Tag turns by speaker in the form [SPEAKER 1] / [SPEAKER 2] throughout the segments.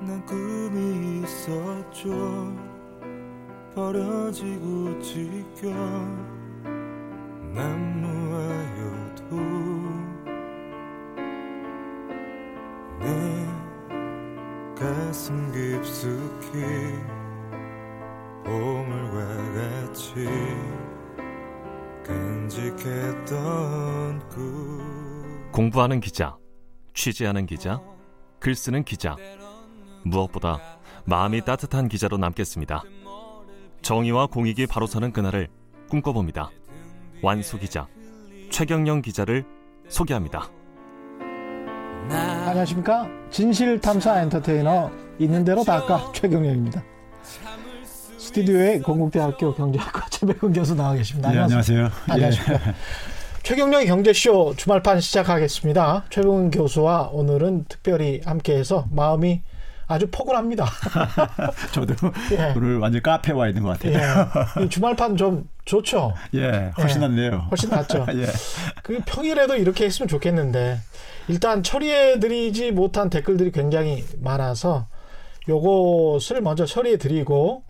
[SPEAKER 1] 난 꿈이 있었죠 버려지고 지겨 내 가슴 깊숙이 보물과 같이 간직했던 꿈
[SPEAKER 2] 공부하는 기자, 취재하는 기자, 글 쓰는 기자. 무엇보다 마음이 따뜻한 기자로 남겠습니다. 정의와 공익이 바로 서는 그날을 꿈꿔봅니다. 완수 기자, 최경영 기자를 소개합니다.
[SPEAKER 3] 안녕하십니까 진실탐사 엔터테이너 있는 대로 닦아 최경영입니다 스튜디오에 건국대학교 경제학과 최백은 교수 나와 계십니다
[SPEAKER 4] 네, 안녕하세요.
[SPEAKER 3] 안녕하십니까 최경영의 경제쇼 주말판 시작하겠습니다 최백은 교수와 오늘은 특별히 함께해서 마음이 아주 포근합니다
[SPEAKER 4] 예. 저도
[SPEAKER 3] 예.
[SPEAKER 4] 오늘 완전 카페 와 있는 것 같아요.
[SPEAKER 3] 예. 이 주말판 좀 좋죠
[SPEAKER 4] 예, 훨씬
[SPEAKER 3] 예.
[SPEAKER 4] 낫네요.
[SPEAKER 3] 훨씬 낫죠
[SPEAKER 4] 예.
[SPEAKER 3] 그 평일에도 이렇게 했으면 좋겠는데 일단 처리해드리지 못한 댓글들이 굉장히 많아서 요것을 먼저 처리해드리고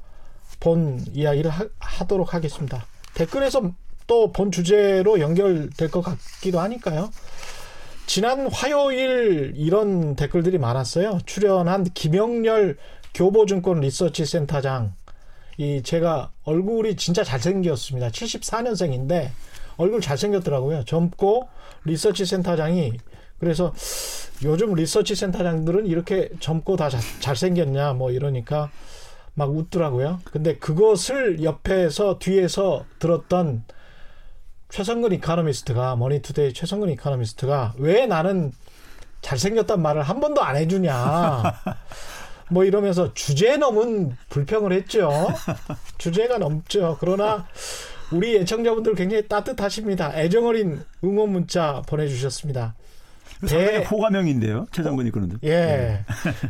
[SPEAKER 3] 본 이야기를 하, 도록 하겠습니다. 댓글에서 또 본 주제로 연결될 것 같기도 하니까요. 지난 화요일 이런 댓글들이 많았어요. 출연한 김영렬 교보증권 리서치 센터장. 이 제가 얼굴이 진짜 잘생겼습니다. 74년생인데 얼굴 잘생겼더라고요. 젊고 리서치 센터장이 그래서 요즘 리서치 센터장들은 이렇게 젊고 다 자- 잘생겼냐 뭐 이러니까 막 웃더라고요. 근데 그것을 옆에서 뒤에서 들었던 최성근 economist가 머니투데이 최성근 economist가 왜 나는 잘생겼단 말을 한 번도 안 해주냐. 뭐 이러면서 주제 넘은 불평을 했죠. 주제가 넘죠. 그러나 우리 애청자분들 굉장히 따뜻하십니다. 애정어린 응원 문자 보내주셨습니다. 배,
[SPEAKER 4] 호감형인데요. 최상근이 그런데.
[SPEAKER 3] 예.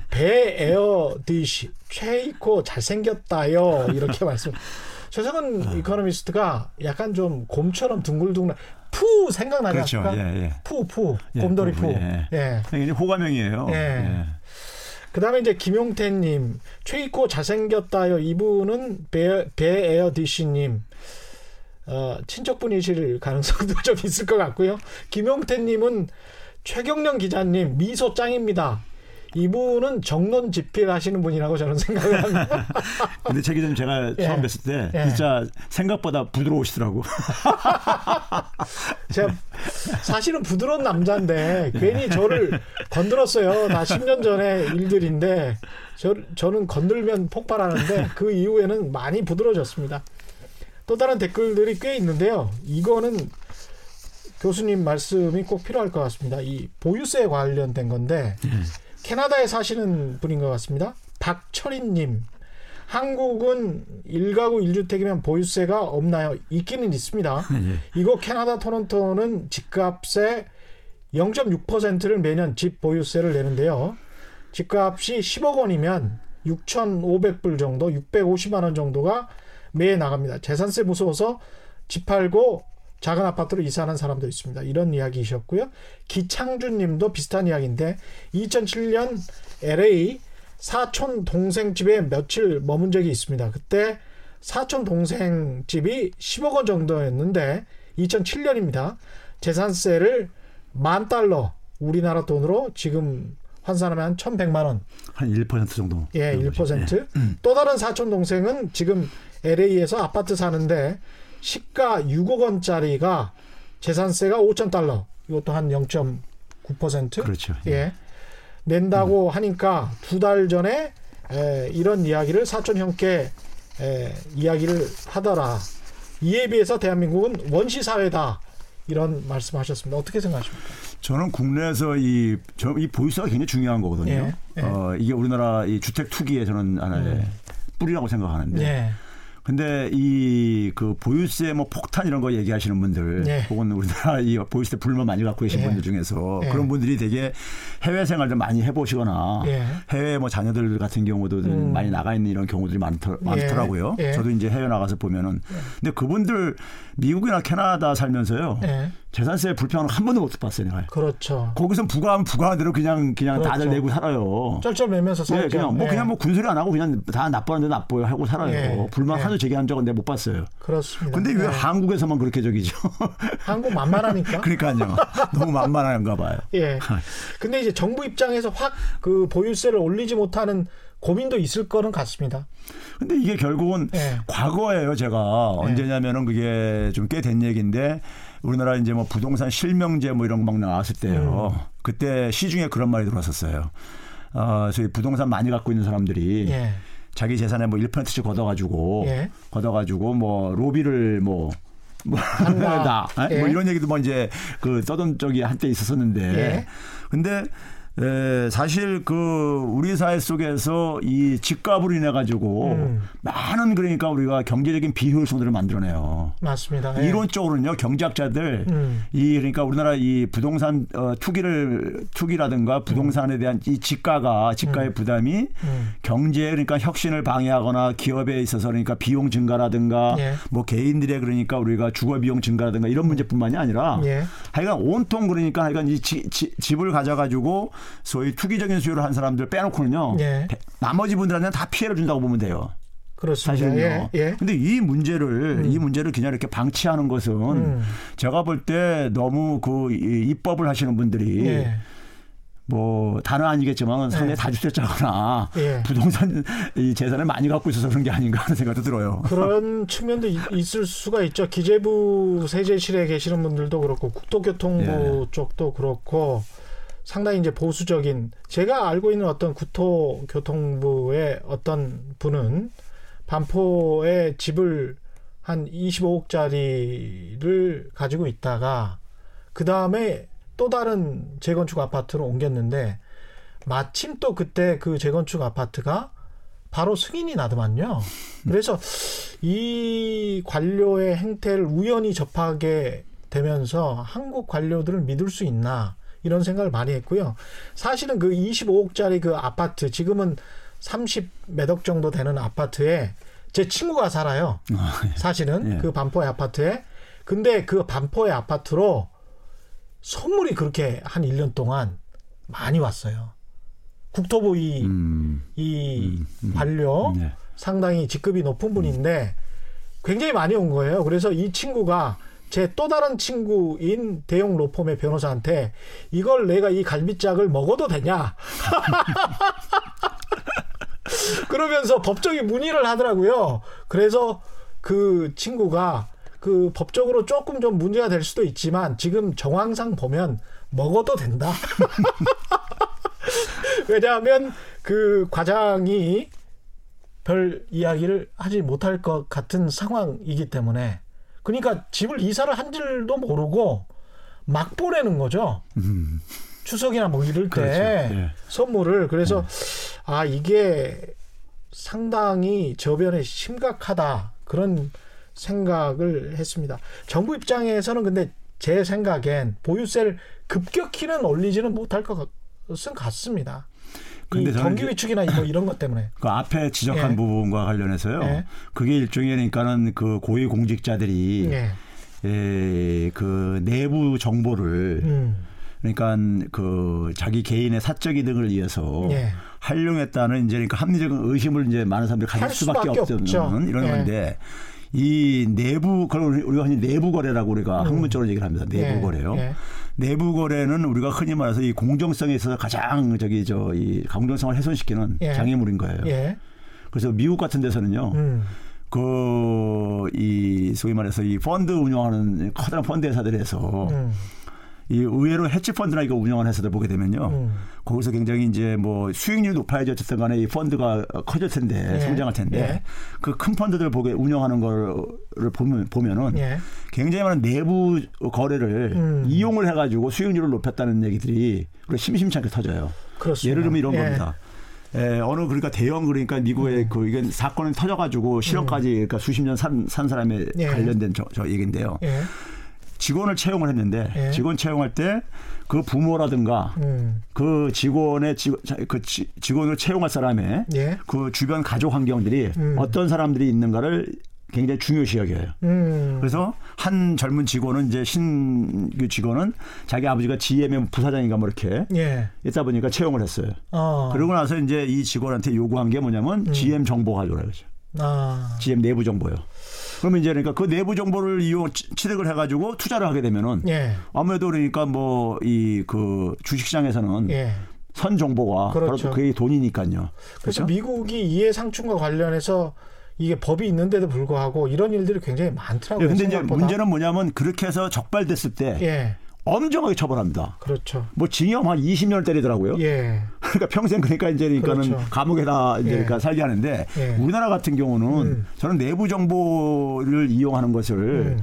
[SPEAKER 3] 배 에어 디시 최이코 잘생겼다요. 이렇게 말씀. 최성근 economist가 약간 좀 곰처럼 둥글둥글 푸 생각나지
[SPEAKER 4] 그렇죠.
[SPEAKER 3] 않습니까?
[SPEAKER 4] 예, 예.
[SPEAKER 3] 푸, 푸.
[SPEAKER 4] 예,
[SPEAKER 3] 곰돌이
[SPEAKER 4] 푸,
[SPEAKER 3] 푸.
[SPEAKER 4] 예.
[SPEAKER 3] 예.
[SPEAKER 4] 굉장히 호감형이에요.
[SPEAKER 3] 예.
[SPEAKER 4] 예.
[SPEAKER 3] 그 다음에 이제 김용태님, 최이코 잘생겼다요. 이분은 배, 배 에어디시님, 어, 친척분이실 가능성도 좀 있을 것 같고요. 김용태님은 최경령 기자님, 미소 짱입니다. 이분은 정론 집필하시는 분이라고 저는 생각을 합니다.
[SPEAKER 4] 근데 제 기자님 제가
[SPEAKER 3] 예.
[SPEAKER 4] 처음 뵀을 때
[SPEAKER 3] 예.
[SPEAKER 4] 진짜 생각보다 부드러우시더라고.
[SPEAKER 3] 제가 사실은 부드러운 남자인데 괜히 저를 건드렸어요. 나 10년 전에 일들인데 저, 저는 건들면 폭발하는데 그 이후에는 많이 부드러워졌습니다. 또 다른 댓글들이 꽤 있는데요. 이거는 교수님 말씀이 꼭 필요할 것 같습니다. 이 보유세 관련된 건데 캐나다에 사시는 분인 것 같습니다. 박철인님. 한국은 일가구 일주택이면 보유세가 없나요? 있기는 있습니다.
[SPEAKER 4] 예.
[SPEAKER 3] 이거 캐나다 토론토는 집값의 0.6%를 매년 집 보유세를 내는데요. 집값이 10억 원이면 6,500불 정도, 650만 원 정도가 매해 나갑니다. 재산세 무서워서 집 팔고 작은 아파트로 이사하는 사람도 있습니다. 이런 이야기이셨고요. 기창준 님도 비슷한 이야기인데 2007년 LA 사촌 동생 집에 며칠 머문 적이 있습니다. 그때 사촌 동생 집이 10억 원 정도였는데 2007년입니다. 재산세를 만 달러 우리나라 돈으로 지금 환산하면 한 1,100만 원.
[SPEAKER 4] 한 1% 정도.
[SPEAKER 3] 예, 1%. 또 다른 사촌 동생은 지금 LA에서 아파트 사는데 시가 6억 원짜리가 재산세가 5천 달러. 이것도 한 0.9%.
[SPEAKER 4] 그렇죠.
[SPEAKER 3] 예. 낸다고 하니까 두 달 전에 에, 이런 이야기를 사촌 형께 에, 이야기를 하더라. 이에 비해서 대한민국은 원시 사회다. 이런 말씀하셨습니다. 어떻게 생각하십니까?
[SPEAKER 4] 저는 국내에서 이, 저, 이 보유세가 굉장히 중요한 거거든요.
[SPEAKER 3] 예, 예.
[SPEAKER 4] 어, 이게 우리나라 이 주택 투기에 저는 하나의 뿌리라고 생각하는데.
[SPEAKER 3] 네.
[SPEAKER 4] 근데 이 그 보유세 뭐 폭탄 이런 거 얘기하시는 분들
[SPEAKER 3] 네.
[SPEAKER 4] 혹은 우리나라 이 보유세 불만 많이 갖고 계신
[SPEAKER 3] 네.
[SPEAKER 4] 분들 중에서
[SPEAKER 3] 네.
[SPEAKER 4] 그런 분들이 되게 해외 생활 좀 많이 해보시거나
[SPEAKER 3] 예.
[SPEAKER 4] 해외 뭐 자녀들 같은 경우도 좀
[SPEAKER 3] 음.
[SPEAKER 4] 많이 나가 있는 이런 경우들이 많더, 많더라고요.
[SPEAKER 3] 예.
[SPEAKER 4] 저도 이제 해외 나가서 보면은 근데 그분들 미국이나 캐나다 살면서요.
[SPEAKER 3] 네.
[SPEAKER 4] 재산세 불평은 한 번도 못 봤어요. 내가.
[SPEAKER 3] 그렇죠.
[SPEAKER 4] 거기서 부과하면 부과하대로 그냥 그냥
[SPEAKER 3] 그렇죠.
[SPEAKER 4] 다들 내고 살아요.
[SPEAKER 3] 쩔쩔매면서
[SPEAKER 4] 예,
[SPEAKER 3] 살죠.
[SPEAKER 4] 그냥 뭐
[SPEAKER 3] 예.
[SPEAKER 4] 그냥 뭐 군소리 안 하고 그냥 다 나빠는데 나빠요 하고 살아요.
[SPEAKER 3] 예.
[SPEAKER 4] 불만
[SPEAKER 3] 예.
[SPEAKER 4] 하도 제기한 적은 내가 못 봤어요.
[SPEAKER 3] 그렇습니다.
[SPEAKER 4] 근데 왜
[SPEAKER 3] 예.
[SPEAKER 4] 한국에서만 그렇게 저기죠?
[SPEAKER 3] 한국 만만하니까.
[SPEAKER 4] 그러니까요. 너무 만만한가 봐요.
[SPEAKER 3] 예. 근데 이제 정부 입장에서 확 그 보유세를 올리지 못하는 고민도 있을 거는 같습니다.
[SPEAKER 4] 근데 이게 결국은
[SPEAKER 3] 예.
[SPEAKER 4] 과거예요, 제가. 언제냐면은 그게 좀 꽤 된 얘기인데 우리나라 이제 뭐 부동산 실명제 뭐 이런 거 막 나왔을 때요.
[SPEAKER 3] 음.
[SPEAKER 4] 그때 시중에 그런 말이 들어왔었어요. 어, 저희 부동산 많이 갖고 있는 사람들이
[SPEAKER 3] 예.
[SPEAKER 4] 자기 재산의 뭐 1%씩 걷어가지고
[SPEAKER 3] 예.
[SPEAKER 4] 걷어가지고 뭐 로비를 뭐 뭐,
[SPEAKER 3] 한다.
[SPEAKER 4] 다.
[SPEAKER 3] 예.
[SPEAKER 4] 뭐 이런 얘기도 뭐 이제 그 떠던 적이 한때 있었었는데.
[SPEAKER 3] 예.
[SPEAKER 4] 근데 에, 사실 그 우리 사회 속에서 이 집값으로 인해 가지고
[SPEAKER 3] 음.
[SPEAKER 4] 많은 그러니까 우리가 경제적인 비효율성들을 만들어내요.
[SPEAKER 3] 맞습니다. 예.
[SPEAKER 4] 이론적으로는요 경제학자들
[SPEAKER 3] 음.
[SPEAKER 4] 이 그러니까 우리나라 이 부동산 어, 투기를 투기라든가 부동산에 대한 이 지가가 지가의 부담이
[SPEAKER 3] 음.
[SPEAKER 4] 경제 그러니까 혁신을 방해하거나 기업에 있어서 그러니까 비용 증가라든가
[SPEAKER 3] 예.
[SPEAKER 4] 뭐 개인들의 그러니까 우리가 주거 비용 증가라든가 이런 문제뿐만이 아니라
[SPEAKER 3] 예.
[SPEAKER 4] 하여간 온통 그러니까 하여간 이 지, 지, 집을 가져가지고 소위 투기적인 수요를 한 사람들 빼놓고는요
[SPEAKER 3] 예.
[SPEAKER 4] 대- 나머지 분들한테는 다 피해를 준다고 보면 돼요.
[SPEAKER 3] 그렇습니다.
[SPEAKER 4] 사실은요.
[SPEAKER 3] 예. 예.
[SPEAKER 4] 근데 이 문제를 이 문제를 그냥 이렇게 방치하는 것은
[SPEAKER 3] 음.
[SPEAKER 4] 제가 볼 때 너무 그 이- 입법을 하시는 분들이
[SPEAKER 3] 예.
[SPEAKER 4] 뭐 다는 아니겠지만 상당히 다주택자거나
[SPEAKER 3] 예.
[SPEAKER 4] 부동산 이 재산을 많이 갖고 있어서 그런 게 아닌가 하는 생각도 들어요.
[SPEAKER 3] 그런 측면도 이- 있을 수가 있죠. 기재부 세제실에 계시는 분들도 그렇고 국토교통부
[SPEAKER 4] 예.
[SPEAKER 3] 쪽도 그렇고 상당히 이제 보수적인 제가 알고 있는 어떤 국토교통부의 어떤 분은 반포에 집을 한 25억짜리를 가지고 있다가 그 다음에 또 다른 재건축 아파트로 옮겼는데 마침 또 그때 그 재건축 아파트가 바로 승인이 나더만요. 그래서 이 관료의 행태를 우연히 접하게 되면서 한국 관료들을 믿을 수 있나 이런 생각을 많이 했고요. 사실은 그 25억짜리 그 아파트 지금은 30몇 억 정도 되는 아파트에 제 친구가 살아요. 사실은
[SPEAKER 4] 예.
[SPEAKER 3] 그 반포의 아파트에. 근데 그 반포의 아파트로 선물이 그렇게 한 1년 동안 많이 왔어요. 국토부 이,
[SPEAKER 4] 음,
[SPEAKER 3] 이 관료
[SPEAKER 4] 네.
[SPEAKER 3] 상당히 직급이 높은 분인데 굉장히 많이 온 거예요. 그래서 이 친구가 제 또 다른 친구인 대형 로펌의 변호사한테 이걸 내가 이 갈비짝을 먹어도 되냐? 그러면서 법적인 문의를 하더라고요. 그래서 그 친구가 그 법적으로 조금 좀 문제가 될 수도 있지만 지금 정황상 보면 먹어도 된다. 왜냐하면 그 과장이 별 이야기를 하지 못할 것 같은 상황이기 때문에 그러니까 집을 이사를 한 줄도 모르고 막 보내는 거죠. 추석이나 뭐 이럴 때
[SPEAKER 4] 음. 그렇죠. 예.
[SPEAKER 3] 선물을 그래서 아 이게 상당히 저변에 심각하다 그런 생각을 했습니다. 정부 입장에서는 근데 제 생각엔 보유세를 급격히는 올리지는 못할 것은 같습니다.
[SPEAKER 4] 근데
[SPEAKER 3] 경기
[SPEAKER 4] 이제-
[SPEAKER 3] 위축이나 뭐 이런 것 때문에.
[SPEAKER 4] 그 앞에 지적한
[SPEAKER 3] 예.
[SPEAKER 4] 부분과 관련해서요.
[SPEAKER 3] 예.
[SPEAKER 4] 그게 일종의 그러니까는 그 고위 공직자들이
[SPEAKER 3] 예.
[SPEAKER 4] 에, 그 내부 정보를
[SPEAKER 3] 음.
[SPEAKER 4] 그러니까 그 자기 개인의 사적 이득을 위해서
[SPEAKER 3] 예.
[SPEAKER 4] 활용했다는 이제 그러니까 합리적인 의심을 이제 많은 사람들이 가질
[SPEAKER 3] 할
[SPEAKER 4] 수밖에
[SPEAKER 3] 수밖에
[SPEAKER 4] 없는. 이런
[SPEAKER 3] 예.
[SPEAKER 4] 건데 이 내부 그걸 우리가 흔히 내부 거래라고 우리가 학문적으로 얘기를 합니다. 내부
[SPEAKER 3] 음. 예.
[SPEAKER 4] 거래요.
[SPEAKER 3] 예.
[SPEAKER 4] 내부 거래는 우리가 흔히 말해서 이 공정성에 있어서 가장 저기 저 이 공정성을 훼손시키는
[SPEAKER 3] 예.
[SPEAKER 4] 장애물인 거예요.
[SPEAKER 3] 예.
[SPEAKER 4] 그래서 미국 같은 데서는요.
[SPEAKER 3] 음.
[SPEAKER 4] 그, 이, 소위 말해서 이 펀드 운영하는 커다란 펀드 회사들에서
[SPEAKER 3] 음.
[SPEAKER 4] 이 의외로 해치 펀드나 이거 운영하는 회사들 보게 되면요.
[SPEAKER 3] 음.
[SPEAKER 4] 거기서 굉장히 이제 뭐 수익률이 높아야지 어쨌든 간에 이 펀드가 커질 텐데
[SPEAKER 3] 예.
[SPEAKER 4] 성장할 텐데
[SPEAKER 3] 예.
[SPEAKER 4] 그큰 펀드들 보게 운영하는 거를 보면 보면은
[SPEAKER 3] 예.
[SPEAKER 4] 굉장히 많은 내부 거래를
[SPEAKER 3] 음.
[SPEAKER 4] 이용을 해 가지고 수익률을 높였다는 얘기들이 심심찮게 터져요.
[SPEAKER 3] 그렇습니다.
[SPEAKER 4] 예를 들면 이런
[SPEAKER 3] 예.
[SPEAKER 4] 겁니다. 에, 어느 그러니까 대형 그러니까 미국의
[SPEAKER 3] 음.
[SPEAKER 4] 그 이게 사건이 터져가지고 실형까지 그러니까 수십 년 산산 사람에
[SPEAKER 3] 예.
[SPEAKER 4] 관련된 저, 저 얘기인데요.
[SPEAKER 3] 예.
[SPEAKER 4] 직원을 채용을 했는데
[SPEAKER 3] 예.
[SPEAKER 4] 직원 채용할 때 그 부모라든가
[SPEAKER 3] 음.
[SPEAKER 4] 그 직원의 직, 자, 그 지- 직원을 채용할 사람의
[SPEAKER 3] 예.
[SPEAKER 4] 그 주변 가족 환경들이
[SPEAKER 3] 음.
[SPEAKER 4] 어떤 사람들이 있는가를 굉장히 중요시 여겨요.
[SPEAKER 3] 음.
[SPEAKER 4] 그래서 한 젊은 직원은 이제 신규 직원은 자기 아버지가 GM의 부사장인가 뭐 이렇게
[SPEAKER 3] 예.
[SPEAKER 4] 있다 보니까 채용을 했어요.
[SPEAKER 3] 어.
[SPEAKER 4] 그러고 나서 이제 이 직원한테 요구한 게 뭐냐면
[SPEAKER 3] 음.
[SPEAKER 4] GM 정보 가져오라 그러죠.
[SPEAKER 3] 아.
[SPEAKER 4] GM 내부 정보요. 그러면 이제 그러니까 그 내부 정보를 이용 치- 취득을 해가지고 투자를 하게 되면은
[SPEAKER 3] 예.
[SPEAKER 4] 아무래도 그러니까 뭐 이 그 주식시장에서는
[SPEAKER 3] 예.
[SPEAKER 4] 선 정보가
[SPEAKER 3] 그렇죠.
[SPEAKER 4] 바로 그게 돈이니까요.
[SPEAKER 3] 그래서
[SPEAKER 4] 그렇죠?
[SPEAKER 3] 미국이 이해 상충과 관련해서 이게 법이 있는데도 불구하고 이런 일들이 굉장히 많더라고요.
[SPEAKER 4] 예, 근데 이제
[SPEAKER 3] 생각보다.
[SPEAKER 4] 문제는 뭐냐면 그렇게 해서 적발됐을 때
[SPEAKER 3] 예.
[SPEAKER 4] 엄정하게 처벌합니다.
[SPEAKER 3] 그렇죠.
[SPEAKER 4] 뭐 징역 한 20년을 때리더라고요.
[SPEAKER 3] 예.
[SPEAKER 4] 그러니까 평생 그러니까 이제 그러니까는
[SPEAKER 3] 그렇죠.
[SPEAKER 4] 감옥에다 이제
[SPEAKER 3] 예.
[SPEAKER 4] 그러니까 살게 하는데
[SPEAKER 3] 예.
[SPEAKER 4] 우리나라 같은 경우는
[SPEAKER 3] 음.
[SPEAKER 4] 저는 내부 정보를 이용하는 것을
[SPEAKER 3] 음.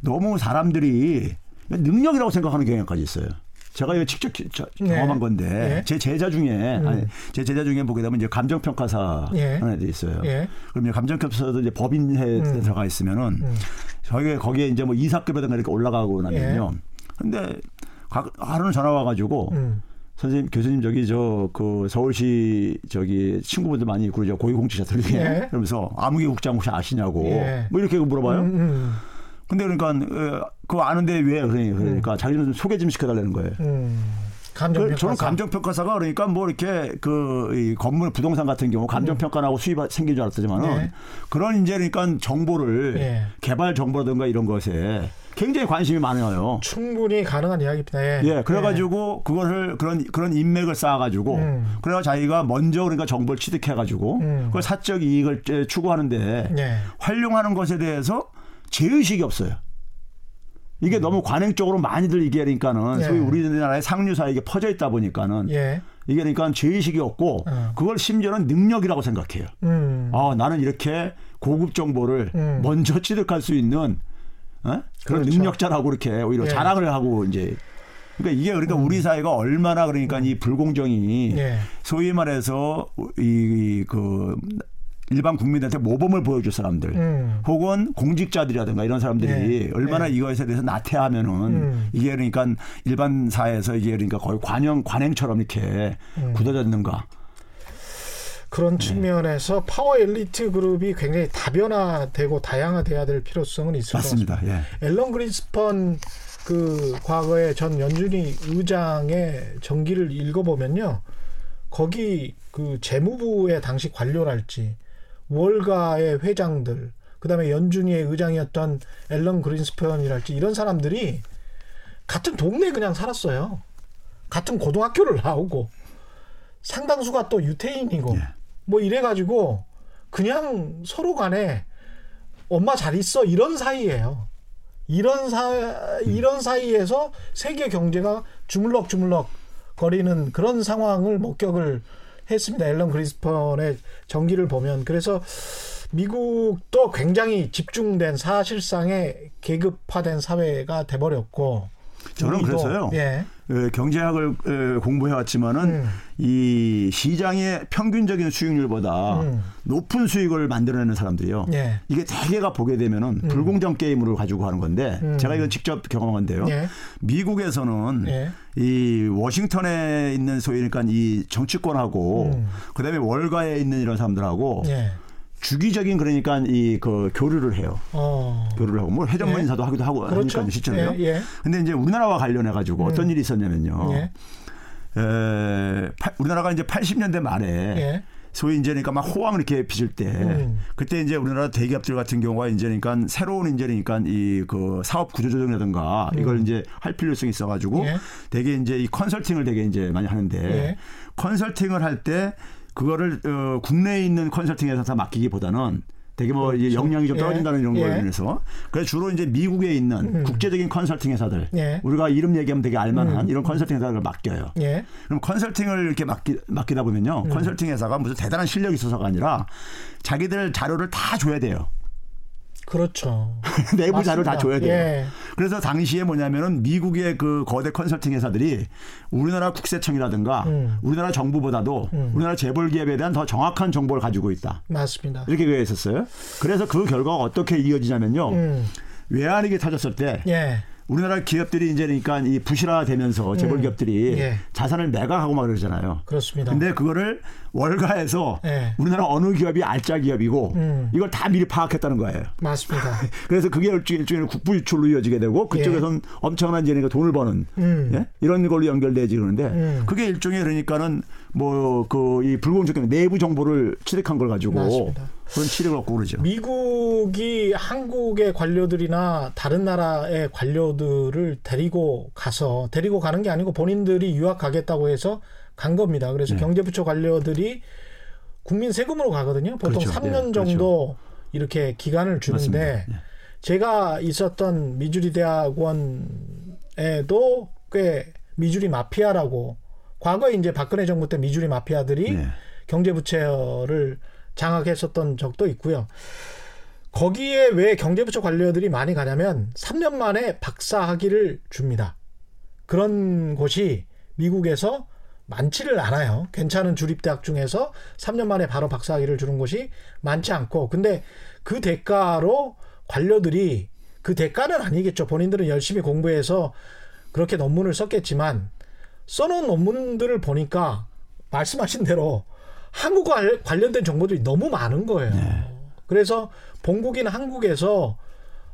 [SPEAKER 4] 너무 사람들이 능력이라고 생각하는 경향까지 있어요. 제가 이거 직접
[SPEAKER 3] 네.
[SPEAKER 4] 경험한 건데
[SPEAKER 3] 예.
[SPEAKER 4] 제 제자 중에
[SPEAKER 3] 음.
[SPEAKER 4] 아니, 제 제자 중에 보게 되면 이제 감정 평가사
[SPEAKER 3] 예.
[SPEAKER 4] 하나 돼 있어요.
[SPEAKER 3] 예.
[SPEAKER 4] 그러면 감정 평가사도 이제 법인회에
[SPEAKER 3] 음.
[SPEAKER 4] 들어가 있으면은
[SPEAKER 3] 음.
[SPEAKER 4] 저희가 거기에 이제 뭐 이사급이라든가 이렇게 올라가고 나면요. 근데 가- 하루는 전화 와가지고
[SPEAKER 3] 음.
[SPEAKER 4] 선생님 교수님 저기 저 그 서울시 저기 친구분들 많이 있고 그러죠 고위공직자들 중에
[SPEAKER 3] 예.
[SPEAKER 4] 그러면서 아무개 국장 혹시 아시냐고
[SPEAKER 3] 예.
[SPEAKER 4] 뭐 이렇게 물어봐요.
[SPEAKER 3] 음, 음.
[SPEAKER 4] 근데 그러니까 어, 그거 아는데 왜 그러니 그러니까 자기는 좀 소개 좀 시켜달라는 거예요.
[SPEAKER 3] 음. 감정
[SPEAKER 4] 그 저는 감정평가사가 그러니까 뭐 이렇게 그이 건물 부동산 같은 경우 감정평가나고 수입 생긴 줄 알았더니만은
[SPEAKER 3] 네.
[SPEAKER 4] 그런 이제 그러니까 정보를
[SPEAKER 3] 예.
[SPEAKER 4] 개발 정보라든가 이런 것에 굉장히 관심이 많아요.
[SPEAKER 3] 충분히 가능한 이야기입니다. 예.
[SPEAKER 4] 예, 그래가지고 그거를 그런 그런 인맥을 쌓아가지고
[SPEAKER 3] 음.
[SPEAKER 4] 그래가 자기가 먼저 그러니까 정보를 취득해가지고
[SPEAKER 3] 음.
[SPEAKER 4] 그걸 사적 이익을 제- 추구하는데
[SPEAKER 3] 예.
[SPEAKER 4] 활용하는 것에 대해서 제의식이 없어요. 이게 너무 관행적으로 많이들
[SPEAKER 3] 음. 예.
[SPEAKER 4] 소위 우리나라의 상류사에 이게 퍼져 있다 보니까는
[SPEAKER 3] 예.
[SPEAKER 4] 이게 그러니까 제의식이 없고
[SPEAKER 3] 어.
[SPEAKER 4] 그걸 심지어는 능력이라고 생각해요.
[SPEAKER 3] 음.
[SPEAKER 4] 아 나는 이렇게 고급 정보를
[SPEAKER 3] 음.
[SPEAKER 4] 먼저 취득할 수 있는 어? 그런
[SPEAKER 3] 그렇죠.
[SPEAKER 4] 능력자라고 이렇게 오히려
[SPEAKER 3] 예.
[SPEAKER 4] 자랑을 하고 이제 그러니까 이게 그러니까 우리 사회가 얼마나 그러니까 이 불공정이
[SPEAKER 3] 음. 예.
[SPEAKER 4] 소위 말해서 이그 일반 국민한테 모범을 보여줄 사람들
[SPEAKER 3] 음.
[SPEAKER 4] 혹은 공직자들이라든가 이런 사람들이
[SPEAKER 3] 예.
[SPEAKER 4] 얼마나
[SPEAKER 3] 예.
[SPEAKER 4] 이것에 대해서 나태하면은
[SPEAKER 3] 음.
[SPEAKER 4] 이게 그러니까 일반 사회에서 이게 그러니까 거의 관행 관행처럼 이렇게
[SPEAKER 3] 음.
[SPEAKER 4] 굳어졌는가
[SPEAKER 3] 그런 측면에서 파워 엘리트 그룹이 굉장히 다변화되고 다양화돼야 될 필요성은 있을 것 같습니다.
[SPEAKER 4] 맞습니다. 예.
[SPEAKER 3] 앨런 그린스펀 그 과거에 전 연준이 의장의 정기를 읽어보면요. 거기 그 재무부의 당시 관료랄지 월가의 회장들 그다음에 연준이의 의장이었던 앨런 그린스펀이랄지 이런 사람들이 같은 동네에 그냥 살았어요. 같은 고등학교를 나오고 상당수가 또 유태인이고
[SPEAKER 4] 예.
[SPEAKER 3] 뭐 이래가지고 그냥 서로 간에 엄마 잘 있어 이런 사이예요. 이런 사 이런 사이에서 세계 경제가 주물럭 주물럭 거리는 그런 상황을 목격을 했습니다. 앨런 그리스펀의 전기를 보면 그래서 미국도 굉장히 집중된 사실상의 계급화된 사회가 돼버렸고
[SPEAKER 4] 저는
[SPEAKER 3] 우리도,
[SPEAKER 4] 그래서요.
[SPEAKER 3] 예.
[SPEAKER 4] 에, 경제학을 에, 공부해왔지만은
[SPEAKER 3] 음.
[SPEAKER 4] 이 시장의 평균적인 수익률보다
[SPEAKER 3] 음.
[SPEAKER 4] 높은 수익을 만들어내는 사람들이요.
[SPEAKER 3] 예.
[SPEAKER 4] 이게 대개가 보게 되면은 불공정 게임을 가지고 하는 건데
[SPEAKER 3] 음.
[SPEAKER 4] 제가 이건 직접 경험한 건데요.
[SPEAKER 3] 예.
[SPEAKER 4] 미국에서는
[SPEAKER 3] 예.
[SPEAKER 4] 이 워싱턴에 있는 소위 그러니까 이 정치권하고
[SPEAKER 3] 음.
[SPEAKER 4] 그다음에 월가에 있는 이런 사람들하고
[SPEAKER 3] 예.
[SPEAKER 4] 주기적인 그러니까 이 그 교류를 해요.
[SPEAKER 3] 어.
[SPEAKER 4] 교류를 하고 뭐 회전문
[SPEAKER 3] 예.
[SPEAKER 4] 인사도 하기도 하고
[SPEAKER 3] 그렇죠.
[SPEAKER 4] 하니까 실제로요.
[SPEAKER 3] 예, 예.
[SPEAKER 4] 근데 이제 우리나라와 관련해 가지고 어떤 일이 있었냐면요.
[SPEAKER 3] 예.
[SPEAKER 4] 에, 팔- 우리나라가 이제 80년대 말에
[SPEAKER 3] 예.
[SPEAKER 4] 소위 이제 그러니까 막 호황을 이렇게 빚을 때
[SPEAKER 3] 음.
[SPEAKER 4] 그때 이제 우리나라 대기업들 같은 경우가 이제 그러니까 새로운 이제 그러니까 이 그 사업 구조조정이라든가 이걸 이제 할 필요성이 있어가지고
[SPEAKER 3] 음. 예.
[SPEAKER 4] 되게 이제 이 컨설팅을 되게 이제 많이 하는데
[SPEAKER 3] 예.
[SPEAKER 4] 컨설팅을 할때 그거를 어, 국내에 있는 컨설팅 회사 맡기기보다는 되게 뭐 이제 역량이 좀
[SPEAKER 3] 예.
[SPEAKER 4] 떨어진다는 이런 거로
[SPEAKER 3] 예.
[SPEAKER 4] 인해서 그래서 주로 이제 미국에 있는
[SPEAKER 3] 음.
[SPEAKER 4] 국제적인 컨설팅 회사들
[SPEAKER 3] 예.
[SPEAKER 4] 우리가 이름 얘기하면 되게 알만한
[SPEAKER 3] 음.
[SPEAKER 4] 이런 컨설팅 회사를 맡겨요.
[SPEAKER 3] 예.
[SPEAKER 4] 그럼 컨설팅을 이렇게 맡기, 맡기다 보면요.
[SPEAKER 3] 음.
[SPEAKER 4] 컨설팅 회사가 무슨 대단한 실력이 있어서가 아니라 자기들 자료를 다 줘야 돼요.
[SPEAKER 3] 그렇죠.
[SPEAKER 4] 내부 자료를 다. 줘야 돼요.
[SPEAKER 3] 예.
[SPEAKER 4] 그래서 당시에 뭐냐면은 미국의 그 거대 컨설팅 회사들이 우리나라 국세청이라든가
[SPEAKER 3] 음.
[SPEAKER 4] 우리나라 정부보다도
[SPEAKER 3] 음.
[SPEAKER 4] 우리나라 재벌 기업에 대한 더 정확한 정보를 가지고 있다.
[SPEAKER 3] 맞습니다.
[SPEAKER 4] 이렇게 되어 있었어요. 그래서 그 결과가 어떻게 이어지냐면요.
[SPEAKER 3] 음.
[SPEAKER 4] 외환위기 터졌을 때
[SPEAKER 3] 예.
[SPEAKER 4] 우리나라 기업들이 이제 그러니까 이 부실화되면서 재벌 기업들이
[SPEAKER 3] 예.
[SPEAKER 4] 자산을 매각하고 막 그러잖아요.
[SPEAKER 3] 그렇습니다.
[SPEAKER 4] 근데 그거를 월가에서
[SPEAKER 3] 예.
[SPEAKER 4] 우리나라 어느 기업이 알짜 기업이고
[SPEAKER 3] 음.
[SPEAKER 4] 이걸 다 미리 파악했다는 거예요.
[SPEAKER 3] 맞습니다.
[SPEAKER 4] 그래서 그게 일종- 일종의 국부 유출로 이어지게 되고 그쪽에선 엄청난 이제 돈을 버는
[SPEAKER 3] 예. 음.
[SPEAKER 4] 예? 이런 걸로 연결되지 그러는데
[SPEAKER 3] 음.
[SPEAKER 4] 그게 일종의 그러니까는 뭐 그 이 불공정 내부 정보를 취득한 걸 가지고
[SPEAKER 3] 맞습니다.
[SPEAKER 4] 그런 치료를 얻고 그러죠.
[SPEAKER 3] 미국이 한국의 관료들이나 다른 나라의 관료들을 데리고 가서 데리고 가는 게 아니고 본인들이 유학 가겠다고 해서 간 겁니다. 그래서
[SPEAKER 4] 네.
[SPEAKER 3] 경제부처 관료들이 국민 세금으로 가거든요. 보통
[SPEAKER 4] 그렇죠.
[SPEAKER 3] 3년
[SPEAKER 4] 네,
[SPEAKER 3] 정도 이렇게 기간을 주는데.
[SPEAKER 4] 네.
[SPEAKER 3] 제가 있었던 미주리 대학원에도 꽤 미주리 마피아라고 과거에 이제 박근혜 정부 때 미주리 마피아들이
[SPEAKER 4] 네.
[SPEAKER 3] 경제부처를 장악했었던 적도 있고요. 거기에 왜 경제부처 관료들이 많이 가냐면 3년 만에 박사 학위를 줍니다. 그런 곳이 미국에서 많지를 않아요. 괜찮은 주립대학 중에서 3년 만에 바로 박사 학위를 주는 곳이 많지 않고 근데 그 대가로 관료들이 그 대가는 아니겠죠. 본인들은 열심히 공부해서 그렇게 논문을 썼겠지만 써놓은 논문들을 보니까 말씀하신 대로 한국과 관- 관련된 정보들이 너무 많은 거예요. 그래서 본국인 한국에서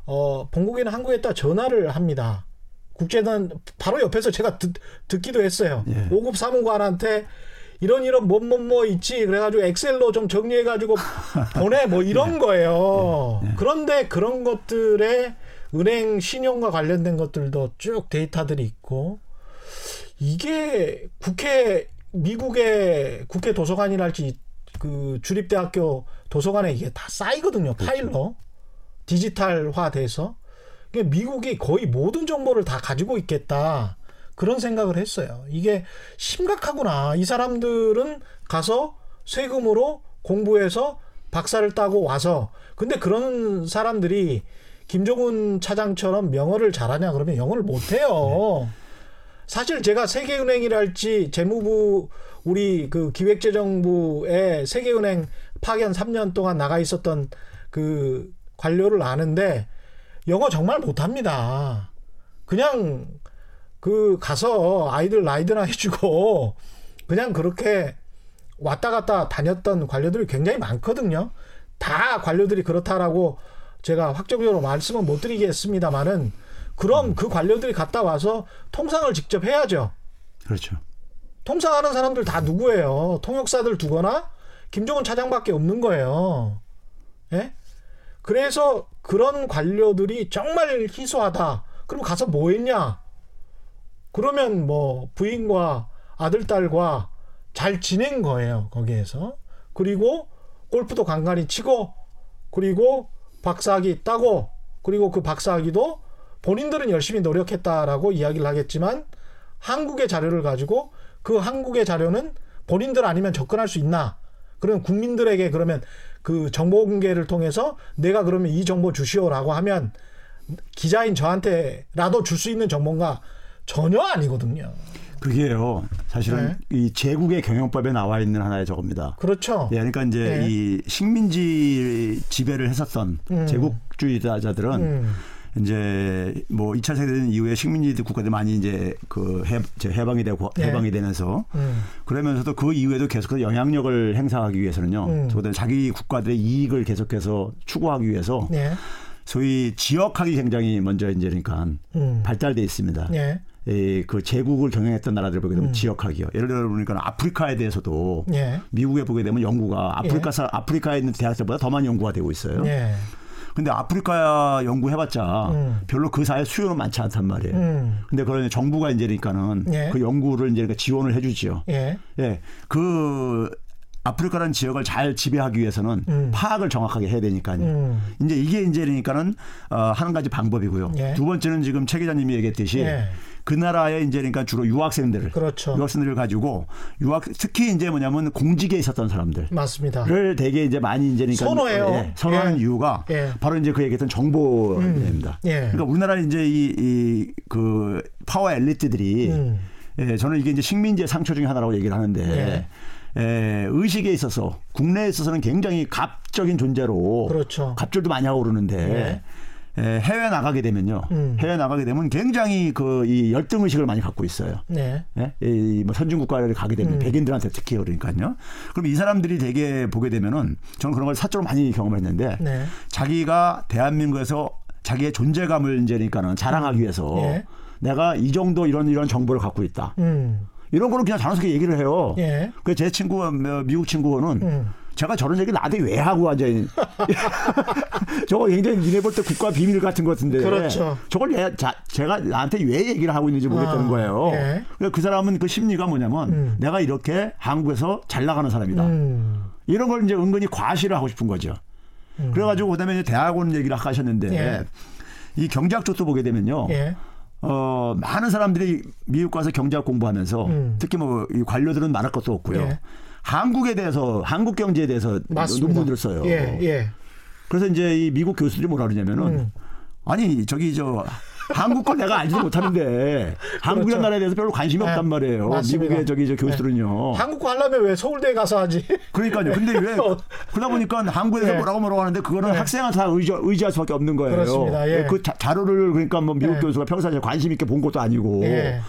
[SPEAKER 3] 어 본국인 한국에다 전화를 합니다. 국제단 바로 옆에서 제가 듣, 듣기도 했어요.
[SPEAKER 4] 예.
[SPEAKER 3] 5급 사무관한테 이런 이런 뭐뭐뭐 있지 그래가지고 엑셀로 좀 정리해가지고 보내 뭐 이런 거예요. 그런데 그런 것들에 은행 신용과 관련된 것들도 쭉 데이터들이 있고 이게 국회 미국의 국회 도서관이랄지 그 주립대학교 도서관에 이게 다 쌓이거든요 파일로 디지털화돼서 이게 미국이 거의 모든 정보를 다 가지고 있겠다 그런 생각을 했어요. 이게 심각하구나. 이 사람들은 가서 세금으로 공부해서 박사를 따고 와서 근데 그런 사람들이 김종훈 차장처럼 영어를 잘하냐 그러면 영어를 못해요. 사실 제가 세계은행이랄지 재무부 우리 그 기획재정부에 세계은행 파견 3년 동안 나가 있었던 그 관료를 아는데 영어 정말 못합니다. 그냥 그 가서 아이들 라이드나 해주고 그냥 그렇게 왔다 갔다 다녔던 관료들이 굉장히 많거든요. 다 관료들이 그렇다라고 제가 확정적으로 말씀은 못 드리겠습니다만은 그럼 그 관료들이 갔다 와서 통상을 직접 해야죠.
[SPEAKER 4] 그렇죠.
[SPEAKER 3] 통상하는 사람들 다 누구예요? 통역사들 두거나 김종훈 차장밖에 없는 거예요. 예? 그래서 그런 관료들이 정말 희소하다. 그럼 가서 뭐 했냐? 그러면 뭐 부인과 아들, 딸과 잘 지낸 거예요. 거기에서. 그리고 골프도 간간히 치고 그리고 박사학위 따고 그리고 그 박사학위도 본인들은 열심히 노력했다라고 이야기를 하겠지만 한국의 자료를 가지고 그 한국의 자료는 본인들 아니면 접근할 수 있나? 그러면 국민들에게 그러면 그 정보 공개를 통해서 내가 그러면 이 정보 주시오라고 하면 기자인 저한테라도 줄 수 있는 정보가 전혀 아니거든요.
[SPEAKER 4] 그게요. 사실은
[SPEAKER 3] 네.
[SPEAKER 4] 이 제국의 경영법에 나와 있는 하나의 저겁니다.
[SPEAKER 3] 그렇죠.
[SPEAKER 4] 예, 그러니까 이제
[SPEAKER 3] 네.
[SPEAKER 4] 이 식민지 지배를 했었던
[SPEAKER 3] 음.
[SPEAKER 4] 제국주의자들은
[SPEAKER 3] 음,
[SPEAKER 4] 이제 뭐 2차 세계대전 이후에 식민지 국가들 많이 이제 그 해, 해방이 되고
[SPEAKER 3] 네.
[SPEAKER 4] 해방이 되면서
[SPEAKER 3] 음,
[SPEAKER 4] 그러면서도 그 이후에도 계속해서 영향력을 행사하기 위해서는요.
[SPEAKER 3] 음.
[SPEAKER 4] 적어도 자기 국가들의 이익을 계속해서 추구하기 위해서
[SPEAKER 3] 네.
[SPEAKER 4] 소위 지역학이 굉장히 먼저 이제 그러니까
[SPEAKER 3] 음,
[SPEAKER 4] 발달돼 있습니다.
[SPEAKER 3] 네.
[SPEAKER 4] 이그 제국을 경영했던 나라들 보게 되면
[SPEAKER 3] 음.
[SPEAKER 4] 지역학이요. 예를 들어 보니까 아프리카에 대해서도
[SPEAKER 3] 네.
[SPEAKER 4] 미국에 보게 되면 연구가 아프리카 사 아프리카에 있는 대학들보다 더 많이 연구가 되고 있어요.
[SPEAKER 3] 네.
[SPEAKER 4] 근데 아프리카 연구해봤자
[SPEAKER 3] 음.
[SPEAKER 4] 별로 그 사회 수요는 많지 않단 말이에요.
[SPEAKER 3] 음,
[SPEAKER 4] 근데 그런 정부가 이제 그러니까는
[SPEAKER 3] 예.
[SPEAKER 4] 그 연구를 이제 그러니까 지원을 해주지요.
[SPEAKER 3] 예.
[SPEAKER 4] 예, 그 아프리카라는 지역을 잘 지배하기 위해서는
[SPEAKER 3] 음.
[SPEAKER 4] 파악을 정확하게 해야 되니까요.
[SPEAKER 3] 음,
[SPEAKER 4] 이제 이게 이제 그러니까는 어, 하는 가지 방법이고요.
[SPEAKER 3] 예.
[SPEAKER 4] 두 번째는 지금 최 기자님이 얘기했듯이
[SPEAKER 3] 예.
[SPEAKER 4] 그 나라에 이제 그러니까 주로 유학생들,
[SPEAKER 3] 그렇죠.
[SPEAKER 4] 유학생들을 가지고 유학 특히 이제 뭐냐면 공직에 있었던 사람들.
[SPEAKER 3] 맞습니다.
[SPEAKER 4] 를 되게 이제 많이 이제 그러니까
[SPEAKER 3] 선호해요.
[SPEAKER 4] 예, 선호하는
[SPEAKER 3] 예.
[SPEAKER 4] 이유가
[SPEAKER 3] 예.
[SPEAKER 4] 바로 이제 그 얘기했던 정보입니다.
[SPEAKER 3] 예.
[SPEAKER 4] 그러니까 우리나라 이제 이그 파워 엘리트들이
[SPEAKER 3] 음.
[SPEAKER 4] 예, 저는 이게 이제 식민지의 상처 중에 하나라고 얘기를 하는데 예, 의식에 있어서 국내에 있어서는 굉장히 갑적인 존재로
[SPEAKER 3] 그렇죠.
[SPEAKER 4] 갑질도 많이 하고 그러는데 에, 해외 나가게 되면요.
[SPEAKER 3] 음.
[SPEAKER 4] 해외 나가게 되면 굉장히 그 이 열등 의식을 많이 갖고 있어요.
[SPEAKER 3] 네.
[SPEAKER 4] 예? 이뭐 선진 국가를 가게 되면
[SPEAKER 3] 음.
[SPEAKER 4] 백인들한테 특히 그러니까요. 그럼 이 사람들이 되게 보게 되면은 저는 그런 걸 사적으로 많이 경험했는데
[SPEAKER 3] 네.
[SPEAKER 4] 자기가 대한민국에서 자기의 존재감을 이제니까는 자랑하기 위해서
[SPEAKER 3] 예.
[SPEAKER 4] 내가 이 정도 이런 이런 정보를 갖고 있다.
[SPEAKER 3] 음.
[SPEAKER 4] 이런 거는 그냥 자연스럽게 얘기를 해요.
[SPEAKER 3] 예.
[SPEAKER 4] 그제 친구 어, 미국 친구는
[SPEAKER 3] 음.
[SPEAKER 4] 제가 저런 얘기 나한테 왜 하고 완전히 저거 굉장히 니네 볼 때 국가 비밀 같은 것 같은데
[SPEAKER 3] 그렇죠.
[SPEAKER 4] 저걸 내, 자, 제가 나한테 왜 얘기를 하고 있는지 모르겠다는
[SPEAKER 3] 아,
[SPEAKER 4] 거예요.
[SPEAKER 3] 예.
[SPEAKER 4] 그러니까 그 사람은 그 심리가 뭐냐면
[SPEAKER 3] 음.
[SPEAKER 4] 내가 이렇게 한국에서 잘 나가는 사람이다.
[SPEAKER 3] 음.
[SPEAKER 4] 이런 걸 이제 은근히 과시를 하고 싶은 거죠.
[SPEAKER 3] 음.
[SPEAKER 4] 그래가지고 그다음에 이제 대학원 얘기를 아까 하셨는데
[SPEAKER 3] 예.
[SPEAKER 4] 이 경제학 쪽도 보게 되면요.
[SPEAKER 3] 예.
[SPEAKER 4] 어, 많은 사람들이 미국 가서 경제학 공부하면서
[SPEAKER 3] 음.
[SPEAKER 4] 특히 뭐 이 관료들은 말할 것도 없고요.
[SPEAKER 3] 예.
[SPEAKER 4] 한국에 대해서 한국 경제에 대해서
[SPEAKER 3] 맞습니다.
[SPEAKER 4] 논문들을 써요.
[SPEAKER 3] 예. 예.
[SPEAKER 4] 그래서 이제 이 미국 교수들이 뭐라 그러냐면은
[SPEAKER 3] 음.
[SPEAKER 4] 아니 저기 저 한국 걸 내가 알지도 못하는데 한국이라는 나라에 대해서 별로 관심이
[SPEAKER 3] 그렇죠. 네,
[SPEAKER 4] 없단 말이에요.
[SPEAKER 3] 맞습니다.
[SPEAKER 4] 미국의 저기 저 교수들은요.
[SPEAKER 3] 한국어 하려면 왜 서울대에 가서 하지?
[SPEAKER 4] 그러니까요. 근데 왜 그러다 보니까 한국에서
[SPEAKER 3] 예.
[SPEAKER 4] 뭐라고 뭐라고 하는데 그거는
[SPEAKER 3] 네.
[SPEAKER 4] 학생한테 다 의지, 의지할 수밖에 없는 거예요.
[SPEAKER 3] 그렇습니다. 예.
[SPEAKER 4] 그 자, 자료를 그러니까 뭐 미국
[SPEAKER 3] 예.
[SPEAKER 4] 교수가 평소에 관심 있게 본 것도 아니고.
[SPEAKER 3] 예.